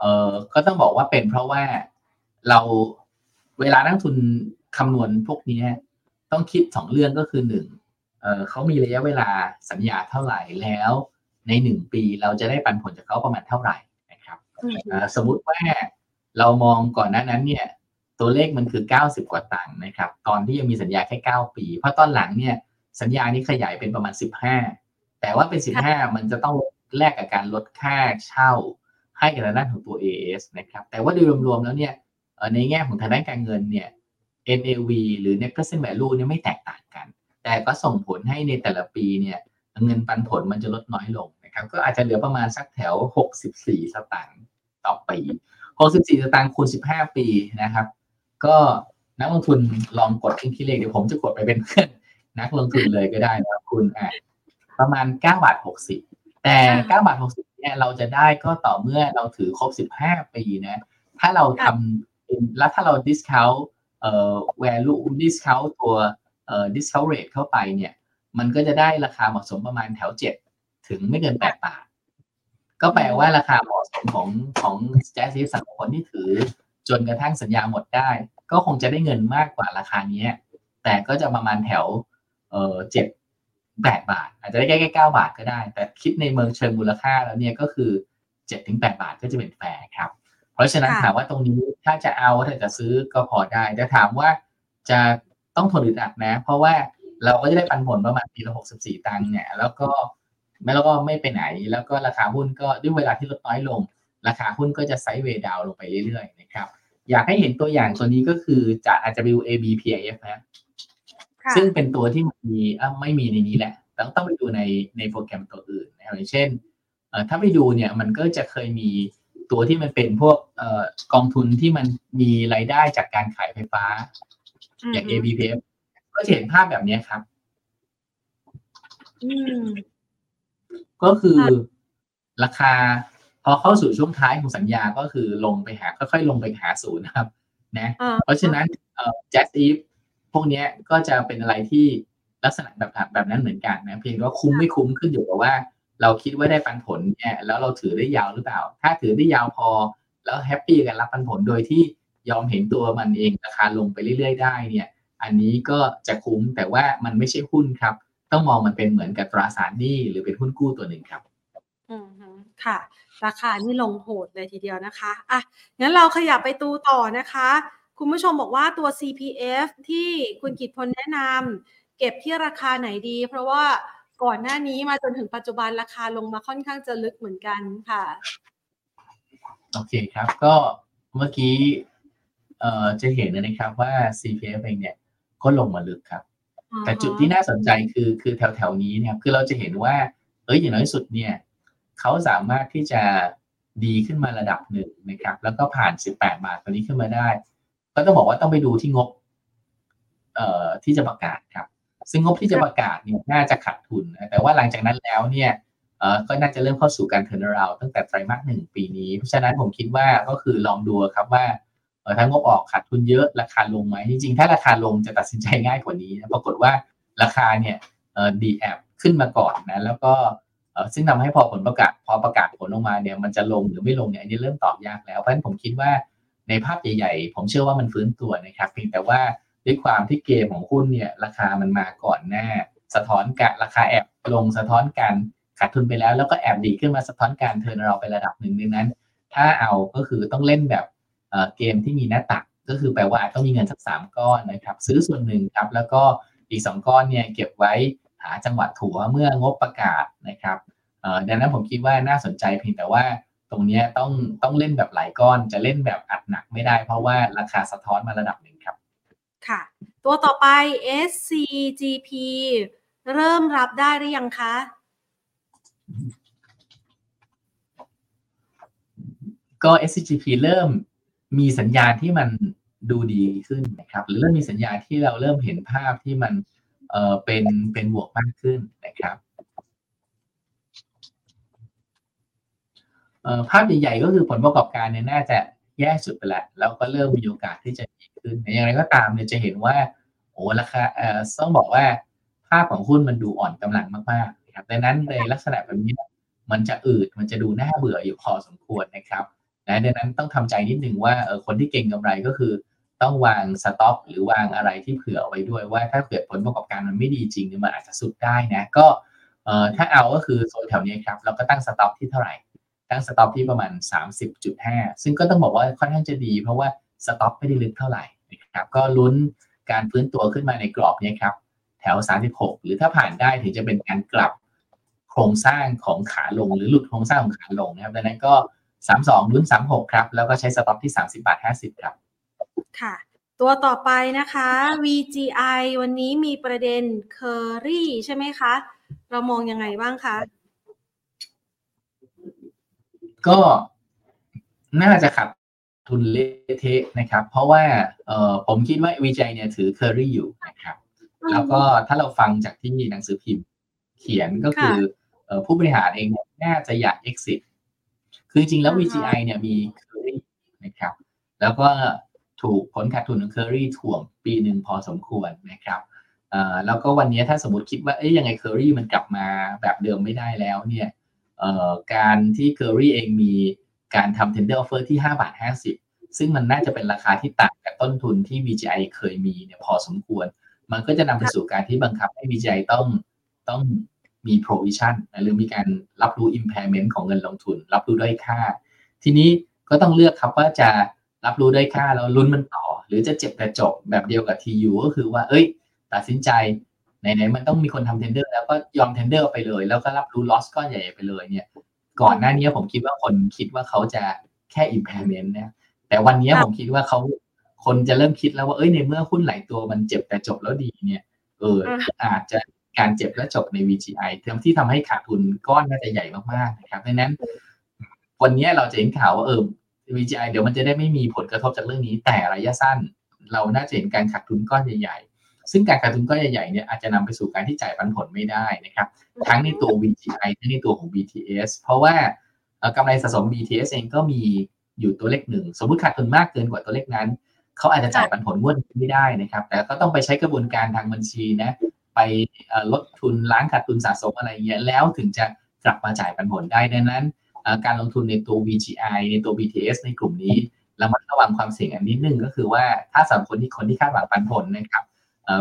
เออก็ต้องบอกว่าเป็นเพราะว่าเราเวลานักทุนคำนวณพวกนี้ต้องคิดสองเรื่องก็คือหนึ่งเเขามีระยะเวลาสัญญาเท่าไหร่แล้วในหนึ่งปีเราจะได้ปันผลจากเขาประมาณเท่าไหร่นะครับสมมุติว่าเรามองก่อนหน้านั้นเนี่ยตัวเลขมันคือ 90 กว่าตังค์นะครับ ตอนที่ยังมีสัญญาแค่ 9 ปี เพราะตอนหลังเนี่ย สัญญานี้ขยายเป็นประมาณ 15 แต่ว่าเป็น 15 มันจะต้องแลกกับการลดค่าเช่าให้กับทางด้านของตัว AS นะครับแต่ว่าโดยรวมๆแล้วเนี่ยในแง่ของทางด้านการเงินเนี่ย NAV หรือ Net Present Value เนี่ยไม่แตกต่างกัน แต่ก็ส่งผลให้ในแต่ละปีเนี่ยเงินปันผลมันจะลดน้อยลงนะครับก็อาจจะเหลือประมาณสักแถว 64 สตางค์ต่อปี64 สตางค์คูณ 15 ปีนะครับ ก็นักลงทุนลองกดเครื่องคิดเลขเดี๋ยวผมจะกดไปเป็นเพื่อน นักลงทุนเลยก็ได้นะคุณอะประมาณ9บาท60 แต่9บาท60เนี่ยเราจะได้ก็ต่อเมื่อเราถือครบ 15 ปีนะ ถ้าเราทำแล้วถ้าเรา discount เอ่อ value discount ตัวเอ่อ discount rate เข้าไปเนี่ย มันก็จะได้ราคาเหมาะสมประมาณแถวเจ็ดถึงไม่เกินแปดบาท ก็แปลว่าราคาเหมาะสมของของแจ๊สซีสำหรับคนที่ถือ จนกระทั่งสัญญาหมดได้ ก็คงจะได้เงินมากกว่าราคานี้แต่ก็จะประมาณแถว เออเจ็ดแปดบาท อาจจะได้แค่แค่เก้าบาทก็ได้ แต่คิดในเมืองเชิงมูลค่าแล้วเนี่ยก็คือเจ็ดถึงแปดบาทก็จะเป็นแฟร์ครับ เพราะฉะนั้นถามว่าตรงนี้ถ้าจะเอาถ้าจะซื้อก็พอได้แต่ถามว่าจะต้องทนอึดอัดนะ เพราะว่าเราก็จะได้ปันผลประมาณปีละหกสิบสี่ตังค์เนี่ย แล้วก็ไม่แล้วก็ไม่ไปไหน แล้วก็ราคาหุ้นก็ด้วยเวลาที่ลดน้อยลง ราคาหุ้นก็จะไซด์เวย์ดาวลงไปเรื่อยๆนะครับ อยากให้เห็นตัวอย่างตัวนี้ก็คือจะอาจจะดู ABPIF นะ ซึ่งเป็นตัวที่มีไม่มีในนี้แหละ ต้องต้องไปดูในในโปรแกรมตัวอื่นนะครับอย่างเช่นถ้าไปดูเนี่ยมันก็จะเคยมีตัวที่มันเป็นพวกกองทุนที่มันมีรายได้จากการขายไฟฟ้า อย่าง ABPF ก็จะเห็นภาพแบบนี้ครับก็คือราคาพอเข้าสู่ช่วงท้ายของสัญญาก็คือลงไปหาค่อยๆลงไปหาศูนย์นะครับ นะ เพราะฉะนั้นแจ๊สอีฟ พวกนี้ก็จะเป็นอะไรที่ลักษณะแบบแบบนั้นเหมือนกันนะเพียงว่าคุ้มไม่คุ้มขึ้นอยู่กับว่า เราคิดว่าได้ปันผลเนี่ยแล้วเราถือได้ยาวหรือเปล่า ถ้าถือได้ยาวพอ แล้วแฮปปี้กันรับปันผลโดยที่ยอมเห็นตัวมันเองราคาลงไปเรื่อย ๆ ได้เนี่ย อันนี้ก็จะคุ้มแต่ว่ามันไม่ใช่หุ้นครับ ต้องมองมันเป็นเหมือนกับตราสารหนี้หรือเป็นหุ้นกู้ตัวหนึ่งครับ อืมค่ะ ราคานี่ลงโหดเลยทีเดียวนะคะอะงั้นเราขยับไปตูต่อนะคะ คุณผู้ชมบอกว่าตัว CPF ที่คุณกิตพลแนะนำเก็บที่ราคาไหนดี เพราะว่าก่อนหน้านี้มาจนถึงปัจจุบันราคาลงมาค่อนข้างจะลึกเหมือนกันค่ะโอเคครับ ก็เมื่อกี้เอ่อจะเห็นนะครับว่า CPF เองเนี่ยก็ลงมาลึกครับ แต่จุดที่น่าสนใจคือคือแถวแถวๆนี้เนี่ยคือเราจะเห็นว่า เอ้ยอย่างน้อยสุดเนี่ยเขาสามารถที่จะดีขึ้นมาระดับหนึ่งนะครับ แล้วก็ผ่าน 18 บาทตัวนี้ขึ้นมาได้ ก็ต้องบอกว่าต้องไปดูที่งบ เอ่อที่จะประกาศครับ ซึ่งงบที่จะประกาศเนี่ยน่าจะขาดทุนนะแต่ว่าหลังจากนั้นแล้วเนี่ยเอ่อก็น่าจะเริ่มเข้าสู่การเทิร์นราวตั้งแต่ไตรมาสหนึ่งปีนี้ เพราะฉะนั้นผมคิดว่าก็คือลองดูครับว่าเออถ้างบออกขาดทุนเยอะราคาลงไหมจริงๆ ถ้าราคาลงจะตัดสินใจง่ายกว่านี้นะปรากฏว่าราคาเนี่ยเออดีแอบขึ้นมาก่อนนะแล้วก็เออซึ่งทำให้พอผลประกาศพอประกาศผลออกมาเนี่ยมันจะลงหรือไม่ลงเนี่ยอันนี้เริ่มตอบยากแล้วเพราะฉะนั้นผมคิดว่า ในภาพใหญ่ๆ ผมเชื่อว่ามันฟื้นตัวนะครับ เพียงแต่ว่าด้วยความที่เกมของหุ้นเนี่ยราคามันมาก่อนหน้า สะท้อนการราคาแอบลงสะท้อนการขาดทุนไปแล้ว แล้วก็แอบดีขึ้นมาสะท้อนการเทิร์นเราไประดับหนึ่งดังนั้น ถ้าเอาก็คือต้องเล่นแบบเเกมที่มีหน้าตัก ก็คือแปลว่าอาจต้องมีเงินสักสามก้อนนะครับ ซื้อส่วนหนึ่งครับแล้วก็อีกสองก้อนเนี่ยเก็บไว้หาจังหวะถัวเมื่องบประกาศนะครับดังนั้นผมคิดว่าน่าสนใจเพียงแต่ว่า ตรงเนี้ยต้องต้องเล่นแบบหลายก้อนจะเล่นแบบอัดหนักไม่ได้ เพราะว่าราคาสะท้อนมาระดับหนึ่งครับ ค่ะ ตัวต่อไป SCGP เริ่มรับได้หรือยังคะก็ SCGP เริ่มมีสัญญาณที่มันดูดีขึ้นนะครับ หรือเริ่มมีสัญญาณที่เราเริ่มเห็นภาพที่มันเอ่อเป็นเป็นบวกมากขึ้นนะครับเอ่อ ภาพใหญ่ๆก็คือผลประกอบการเนี่ยน่าจะแย่สุดไปแล้วแล้วก็เริ่มมีโอกาสที่จะดีขึ้นอย่างไรก็ตามเนี่ยจะเห็นว่าโอ้ราคาเอ่อต้องบอกว่าภาพของหุ้นมันดูอ่อนกำลังมากๆนะครับดังนั้นในลักษณะแบบนี้มันจะอืดมันจะดูน่าเบื่ออยู่พอสมควรนะครับนะดังนั้นต้องทำใจนิดนึงว่าเออคนที่เก่งกำไรก็คือ ต้องวางสต็อปหรือวางอะไรที่เผื่อไว้ด้วยว่าถ้าเกิดผลประกอบการมันไม่ดีจริงเนี่ยมันอาจจะสุดได้นะก็เอ่อถ้าเอาก็คือโซนแถวนี้ครับเราก็ตั้งสต็อปที่เท่าไหร่ ตั้ง stop ที่ประมาณ 30.5 ซึ่งก็ต้องบอกว่าค่อนข้างจะดี เพราะว่า stop ไม่ได้ลึกเท่าไหร่นะครับก็ลุ้นการฟื้นตัวขึ้นมาในกรอบนี้ครับแถว 36 หรือถ้าผ่านได้ถึงจะเป็นการกลับโครงสร้างของขาลง หรือหลุดโครงสร้างของขาลงนะครับดังนั้นก็ 32ลุ้น36 ครับ แล้วก็ใช้ stop ที่ 30บาท50 ครับค่ะตัวต่อไปนะคะ VGI วันนี้มีประเด็น Kerry ใช่ไหมคะ เรามองยังไงบ้างคะ ก็น่าจะขัดทุนเละเทะนะครับ เพราะว่าเออผมคิดว่า VGI เนี่ยถือ Curry อยู่นะครับ แล้วก็ถ้าเราฟังจากที่หนังสือพิมพ์ เขียนก็คือเอ่อผู้บริหารเองเนี่ยน่าจะอยาก exit คือจริงๆแล้วอ่าฮะ VGI เนี่ยมี Curry นะครับ แล้วก็ถูกผลขาดทุนของ Curry ถ่วงปีหนึ่งพอสมควรนะครับเอ่อแล้วก็วันนี้ถ้าสมมติคิดว่าเอ้ยยังไง Curry มันกลับมาแบบเดิมไม่ได้แล้วเนี่ยเอ่อ การที่ Curry เองมีการทำ tender offer ที่ 5 บาท 50 ซึ่งมันน่าจะเป็นราคาที่ต่างกับต้นทุนที่ VGI เคยมีเนี่ยพอสมควร มันก็จะนำไปสู่การที่บังคับให้ VGI ต้องต้องมี provision หรือมีการรับรู้ impairment ของเงินลงทุน รับรู้ด้อยค่า ทีนี้ก็ต้องเลือกครับว่าจะรับรู้ด้อยค่าแล้วลุ้นมันต่อ หรือจะเจ็บแต่จบแบบเดียวกับ TU ก็คือว่า เอ้ย ตัดสินใจ ไหนๆมันต้องมีคนทำ tender แล้วก็ยอม tender ไปเลย แล้วก็รับรู้ loss ก้อนใหญ่ๆไปเลยเนี่ย ก่อนหน้านี้ผมคิดว่าคนคิดว่าเขาจะแค่ impairment นะแต่วันนี้ผมคิดว่าเขาคนจะเริ่มคิดแล้วว่าเอ้ยในเมื่อหุ้นหลายตัวมันเจ็บแต่จบแล้วดีเนี่ยเอออาจจะการเจ็บและจบใน VGI เทมที่ทำให้ขาดทุนก้อนน่าจะใหญ่มากๆนะครับดังนั้น วันนี้เราจะเห็นข่าวว่าเออ VGI เดี๋ยวมันจะได้ไม่มีผลกระทบจากเรื่องนี้ แต่ระยะสั้น เราน่าจะเห็นการขาดทุนก้อนใหญ่ๆ ซึ่งการขาดทุนก้อนใหญ่ๆเนี่ยอาจจะนำไปสู่การที่จ่ายปันผลไม่ได้นะครับ ทั้งในตัว VGI ทั้งในตัวของ BTS เพราะว่าเอ่อกำไรสะสม BTS เองก็มีอยู่ตัวเลขหนึ่ง สมมุติขาดทุนมากเกินกว่าตัวเลขนั้น เขาอาจจะจ่ายปันผลงวดนี้ไม่ได้นะครับ แต่ก็ต้องไปใช้กระบวนการทางบัญชีนะ ไปเอ่อลดทุนล้างขาดทุนสะสมอะไรเงี้ย แล้วถึงจะกลับมาจ่ายปันผลได้ ดังนั้นเอ่อการลงทุนในตัว VGI ในตัว BTS ในกลุ่มนี้เรามาระวังความเสี่ยงอันนิดนึงก็คือว่าถ้าสำหรับคนที่คนที่คาดหวังปันผลนะครับเอ่อ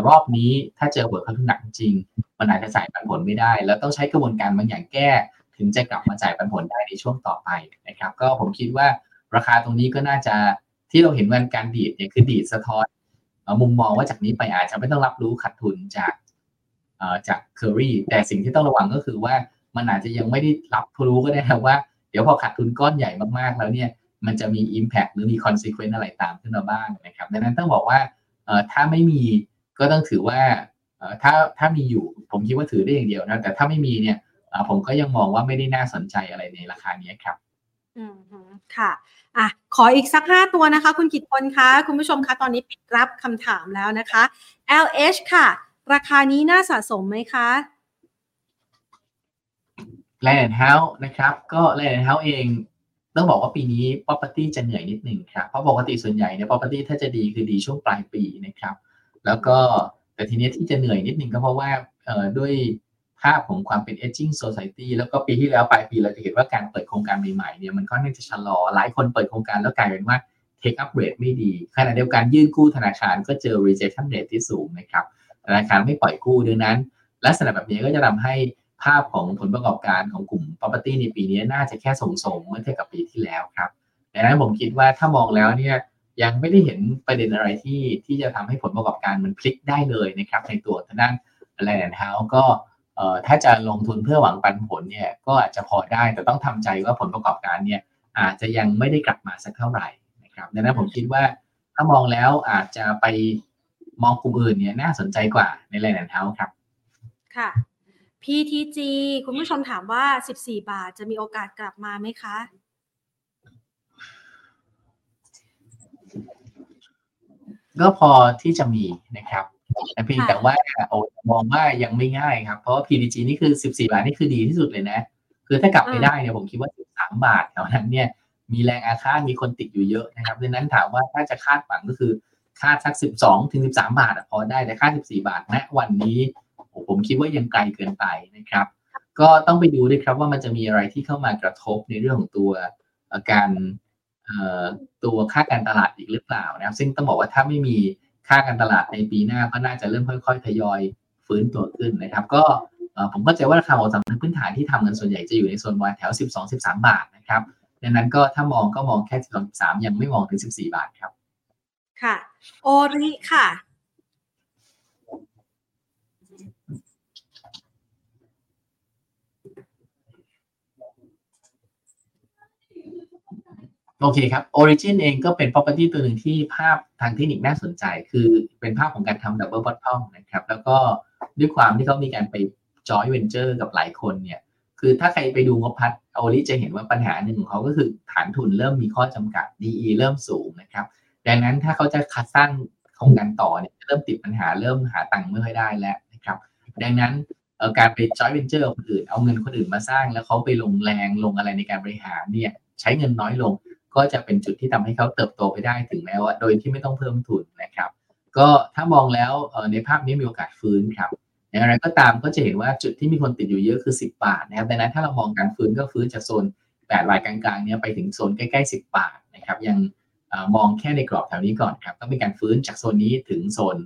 รอบนี้ถ้าเจอผลกระทบหนักจริง มันอาจจะจ่ายปันผลไม่ได้ แล้วต้องใช้กระบวนการบางอย่างแก้ ถึงจะกลับมาจ่ายปันผลได้ในช่วงต่อไปนะครับ ก็ผมคิดว่าราคาตรงนี้ก็น่าจะที่เราเห็นวันการดีดเนี่ยคือดีดสะท้อนมุมมองว่าจากนี้ไปอาจจะไม่ต้องรับรู้ขาดทุนจากจาก Curry แต่สิ่งที่ต้องระวังก็คือว่ามันอาจจะยังไม่ได้รับรู้ก็ได้ครับว่า เดี๋ยวพอขาดทุนก้อนใหญ่มากๆแล้วเนี่ยมันจะมี Impact หรือมี Consequence อะไรตามขึ้นมาบ้างนะครับ ดังนั้นต้องบอกว่าถ้าไม่มี ก็ต้องถือว่าถ้าถ้ามีอยู่ผมคิดว่าถือได้อย่างเดียวนะ แต่ถ้าไม่มีเนี่ยผมก็ยังมองว่าไม่ได้น่าสนใจอะไรในราคานี้ครับ อืมค่ะอะขออีกสักห้าตัวนะคะ คุณกิตพลคะคุณผู้ชมคะตอนนี้ปิดรับคำถามแล้วนะคะ LH ค่ะ ราคานี้น่าสะสมไหมคะแลนด์เฮาส์นะครับก็แลนด์เฮาส์เองต้องบอกว่าปีนี้ property จะเหนื่อยนิดหนึ่งครับเพราะปกติส่วนใหญ่เนี่ย property ถ้าจะดีคือดีช่วงปลายปีนะครับ แล้วก็แต่ทีนี้ที่จะเหนื่อยนิดนึงก็เพราะว่าด้วยภาพของความเป็น aging society แล้วก็ปีที่แล้วปลายปีเราจะเห็นว่าการเปิดโครงการใหม่ๆเนี่ยมันค่อนข้างจะชะลอ หลายคนเปิดโครงการแล้วกลายเป็นว่า take up rate ไม่ดีขณะเดียวกันยื่นกู้ธนาคารก็เจอ rejection rate ที่สูงนะครับธนาคารไม่ปล่อยกู้ดังนั้น ลักษณะแบบนี้ก็จะทำให้ภาพของผลประกอบการของกลุ่ม property ในปีนี้น่าจะแค่ส่งๆเมื่อเทียบกับปีที่แล้วครับดังนั้นผมคิดว่าถ้ามองแล้วเนี่ย ยังไม่ได้เห็นประเด็นอะไรที่ที่จะทำให้ผลประกอบการมันพลิกได้เลยนะครับในตัวทางด้านแลนด์เฮาส์ก็ถ้าจะลงทุนเพื่อหวังปันผลเนี่ยก็อาจจะพอได้แต่ต้องทำใจว่าผลประกอบการเนี่ยอาจจะยังไม่ได้กลับมาสักเท่าไหร่นะครับดังนั้นผมคิดว่าถ้ามองแล้วอาจจะไปมองกลุ่มอื่นเนี่ยน่าสนใจกว่าในแลนด์เฮาส์ครับ ค่ะ PTG คุณผู้ชมถามว่า 14 บาทจะมีโอกาสกลับมาไหมคะ ก็พอที่จะมีนะครับแต่เพียงแต่ว่าโอ้มองว่ายังไม่ง่ายครับ เพราะว่า PDG นี่คือ 14 บาทนี่คือดีที่สุดเลยนะ คือถ้ากลับไปได้เนี่ยผมคิดว่า 13 บาทแถวนั้นเนี่ยมีแรงอาฆาตมีคนติดอยู่เยอะนะครับดังนั้นถามว่าถ้าจะคาดหวังก็คือคาดสัก 12 ถึง 13 บาทพอได้แต่คาด 14 บาทณวันนี้ผมคิดว่ายังไกลเกินไปนะครับ ก็ต้องไปดูด้วยครับว่ามันจะมีอะไรที่เข้ามากระทบในเรื่องของตัวการ ตัวค่าการตลาดอีกหรือเปล่านะครับ ซึ่งต้องบอกว่าถ้าไม่มีค่าการตลาดในปีหน้าก็น่าจะเริ่มค่อย ๆ ทยอยฟื้นตัวขึ้นนะครับ ก็ผมก็จะว่าราคาของสำคัญพื้นฐานที่ทำกันส่วนใหญ่จะอยู่ในโซนวันแถว 12-13 บาทนะครับดังนั้นก็ถ้ามองก็มองแค่12-13ยังไม่มองถึง 14 บาทครับ ค่ะ โอริค่ะ โอเคครับ Origin เองก็เป็น property ตัวหนึ่งที่ภาพทางเทคนิคน่าสนใจ คือเป็นภาพของการทำ double bottom นะครับ แล้วก็ด้วยความที่เขามีการไป joint venture กับหลายคนเนี่ย คือถ้าใครไปดูงบพัฒโอริจะเห็นว่าปัญหาหนึ่งของเขาก็คือฐานทุนเริ่มมีข้อจำกัด DE เริ่มสูงนะครับ ดังนั้นถ้าเขาจะคัดสร้างโครงการต่อเนี่ยเริ่มติดปัญหาเริ่มหาตังค์ไม่ค่อยได้แล้วนะครับ ดังนั้นการไป joint venture คนอื่น เอาเงินคนอื่นมาสร้าง แล้วเขาไปลงแรงลงอะไรในการบริหารเนี่ยใช้เงินน้อยลง ก็จะเป็นจุดที่ทำให้เขาเติบโตไปได้ถึงแม้ว่าโดยที่ไม่ต้องเพิ่มทุนนะครับ ก็ถ้ามองแล้วในภาพนี้มีโอกาสฟื้นครับอย่างไรก็ตามก็จะเห็นว่าจุดที่มีคนติดอยู่เยอะคือ 10 บาทนะครับดังนั้นถ้าเรามองการฟื้นก็ฟื้นจากโซน8บาทกลางๆเนี่ยไปถึงโซนใกล้ๆ 10 บาทนะครับยังมองแค่ในกรอบแถวนี้ก่อนครับต้องเป็นการฟื้นจากโซนนี้ถึงโซน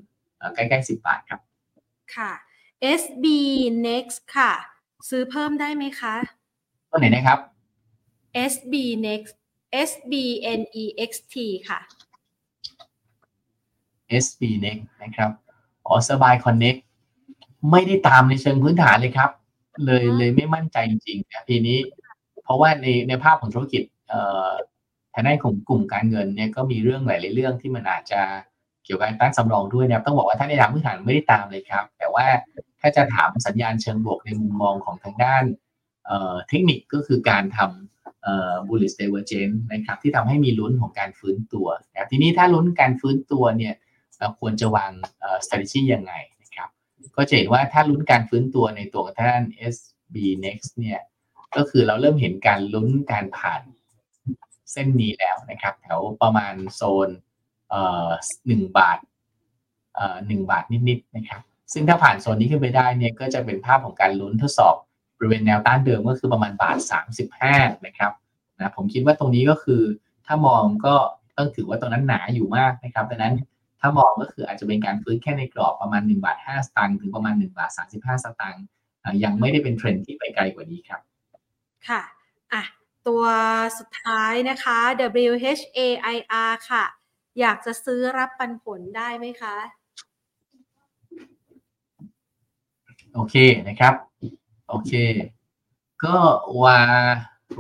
ใกล้ๆ 10 บาทครับ ค่ะ SB Next ค่ะ ซื้อเพิ่มได้ไหมคะตัวไหนนะครับ SB Next S B N E X T ค่ะ SB Next นะครับอ๋อสบายคอนเน็กไม่ได้ตามในเชิงพื้นฐานเลยครับ เลยเลยไม่มั่นใจจริงๆนะทีนี้ เพราะว่าในในภาพของธุรกิจเอ่อทางด้านของกลุ่มการเงินเนี่ยก็มีเรื่องหลาย ๆ เรื่องที่มันอาจจะเกี่ยวกับการตั้งสำรองด้วยนะครับต้องบอกว่าถ้าในทางพื้นฐานไม่ได้ตามเลยครับ แต่ว่าถ้าจะถามสัญญาณเชิงบวกในมุมมองของทางด้านเทคนิคก็คือการทำ bullish divergence นะครับที่ทำให้มีลุ้นของการฟื้นตัวนะทีนี้ถ้าลุ้นการฟื้นตัวเนี่ยเราควรจะวาง strategy ยังไงนะครับก็จะเห็นว่าถ้าลุ้นการฟื้นตัวในตัวท่าน SB Next เนี่ยก็คือเราเริ่มเห็นการลุ้นการผ่านเส้นนี้แล้วนะครับ แถวประมาณโซนหนึ่งบาทหนึ่งบาทนิดๆนะครับ ซึ่งถ้าผ่านโซนนี้ขึ้นไปได้เนี่ยก็จะเป็นภาพของการลุ้นทดสอบ บริเวณแนวต้านเดิมก็คือประมาณบาท 35 นะครับนะผมคิดว่าตรงนี้ก็คือถ้ามองก็ต้องถือว่าตรงนั้นหนาอยู่มากนะครับดังนั้นถ้ามองก็คืออาจจะเป็นการฟื้นแค่ในกรอบประมาณ1บาท5สตางค์ถึงประมาณ1บาท35 สตางค์ยังไม่ได้เป็นเทรนที่ไปไกลกว่านี้ครับ ค่ะอะตัวสุดท้ายนะคะ WHAIR ค่ะ อยากจะซื้อรับปันผลได้ไหมคะ โอเคนะครับ โอเค ก็วา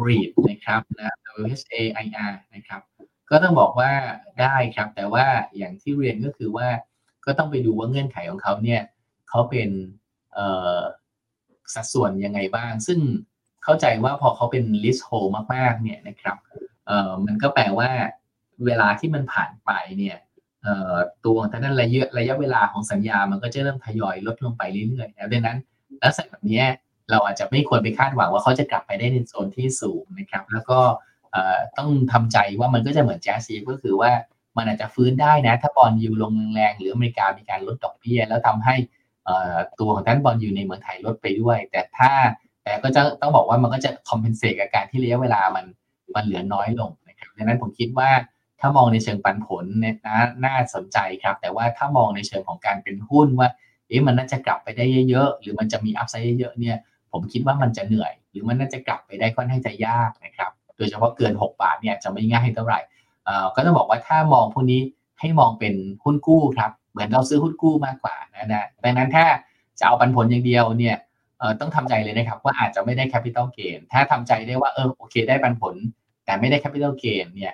รีดนะครับนะ W H A I R นะครับ ก็ต้องบอกว่าได้ครับ แต่ว่าอย่างที่เรียนก็คือว่า ก็ต้องไปดูว่าเงื่อนไขของเขาเนี่ยเขาเป็นสัดส่วนยังไงบ้าง ซึ่งเข้าใจว่าพอเขาเป็น list hold มากๆ เนี่ยนะครับเอ่อมันก็แปลว่าเวลาที่มันผ่านไปเนี่ยเอ่อตัวของนั้นระยะระยะเวลาของสัญญามันก็จะเริ่มทยอยลดลงไปเรื่อยๆแล้วดังนั้น ลักษณะแบบนี้ เราอาจจะไม่ควรไปคาดหวังว่าเขาจะกลับไปได้ในโซนที่สูงนะครับ แล้วก็ต้องทำใจว่ามันก็จะเหมือนแจ๊สซีก็คือว่ามันอาจจะฟื้นได้นะ ถ้าบอลยูลงแรงหรืออเมริกามีการลดดอกเบี้ย แล้วทำให้ตัวของทาง bond yield ในเมืองไทยลดไปด้วย แต่ถ้าแต่ก็จะต้องบอกว่ามันก็จะ compensate กับการที่ระยะเวลามันมันเหลือน้อยลงนะครับดังนั้นผมคิดว่าถ้ามองในเชิงปันผลเนี่ยนะน่าสนใจครับ แต่ว่าถ้ามองในเชิงของการเป็นหุ้นว่าเอ๊ะมันน่าจะกลับไปได้เยอะๆ หรือมันจะมี upside เยอะๆเนี่ย ผมคิดว่ามันจะเหนื่อย หรือมันน่าจะกลับไปได้ค่อนข้างจะยากนะครับ โดยเฉพาะเกิน 6 บาทเนี่ยจะไม่ง่ายเท่าไหร่ก็ต้องบอกว่าถ้ามองพวกนี้ให้มองเป็นหุ้นกู้ครับ เหมือนเราซื้อหุ้นกู้มากกว่านะนะดังนั้นถ้าจะเอาปันผลอย่างเดียวเนี่ยต้องทำใจเลยนะครับว่าอาจจะไม่ได้ capital gain ถ้าทำใจได้ว่าเออโอเค ได้ปันผล แต่ไม่ได้ capital gain เนี่ย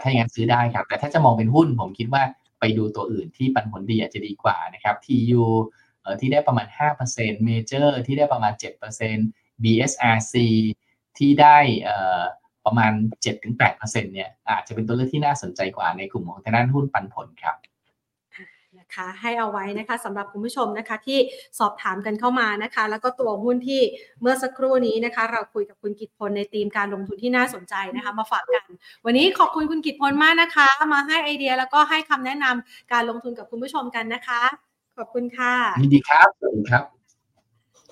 ถ้าอย่างนั้นซื้อได้ครับ แต่ถ้าจะมองเป็นหุ้นผมคิดว่าไปดูตัวอื่นที่ปันผลดีอาจจะดีกว่านะครับ TU ที่ได้ประมาณ 5% Major ที่ได้ประมาณ 7% BSRC ที่ได้ประมาณ 7-8%เนี่ยอาจจะเป็นตัวเลือกที่น่าสนใจกว่าในกลุ่มของทางด้านหุ้นปันผลครับคะให้เอาไว้นะคะสำหรับคุณผู้ชมนะคะที่สอบถามกันเข้ามานะคะ แล้วก็ตัวหุ้นที่เมื่อสักครู่นี้นะคะ เราคุยกับคุณกิตพลในธีมการลงทุนที่น่าสนใจนะคะ มาฝากกัน วันนี้ขอบคุณคุณกิตพลมากนะคะ มาให้ไอเดียแล้วก็ให้คำแนะนำการลงทุนกับคุณผู้ชมกันนะคะ ขอบคุณค่ะยินดีครับสวัสดีครับ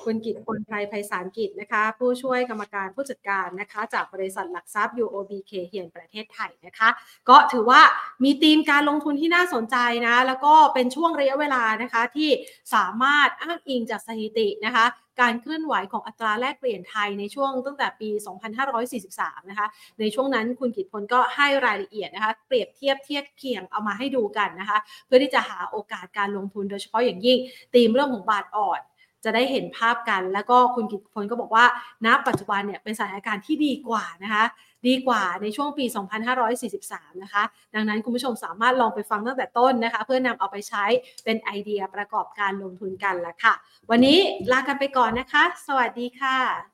คุณกิตพลไพรไพศาลกิจนะคะ ผู้ช่วยกรรมการผู้จัดการนะคะ จากบริษัทหลักทรัพย์ UOB เคเฮียนประเทศไทยนะคะ ก็ถือว่ามีธีมการลงทุนที่น่าสนใจนะ แล้วก็เป็นช่วงระยะเวลานะคะที่สามารถอ้างอิงจากสถิตินะคะ การเคลื่อนไหวของอัตราแลกเปลี่ยนไทยในช่วงตั้งแต่ปี 2543 นะคะ ในช่วงนั้นคุณกิตพลก็ให้รายละเอียดนะคะ เปรียบเทียบเทียบเคียงเอามาให้ดูกันนะคะ เพื่อที่จะหาโอกาสการลงทุนโดยเฉพาะอย่างยิ่งตีมเรื่องของบาทอ่อนจะได้เห็นภาพกัน แล้วก็คุณกิตพลก็บอกว่าณปัจจุบันเนี่ยเป็นสถานการณ์ที่ดีกว่านะคะ ดีกว่าในช่วงปี 2543 นะคะ ดังนั้นคุณผู้ชมสามารถลองไปฟังตั้งแต่ต้นนะคะ เพื่อนำเอาไปใช้เป็นไอเดียประกอบการลงทุนกันละค่ะ วันนี้ลากันไปก่อนนะคะ สวัสดีค่ะ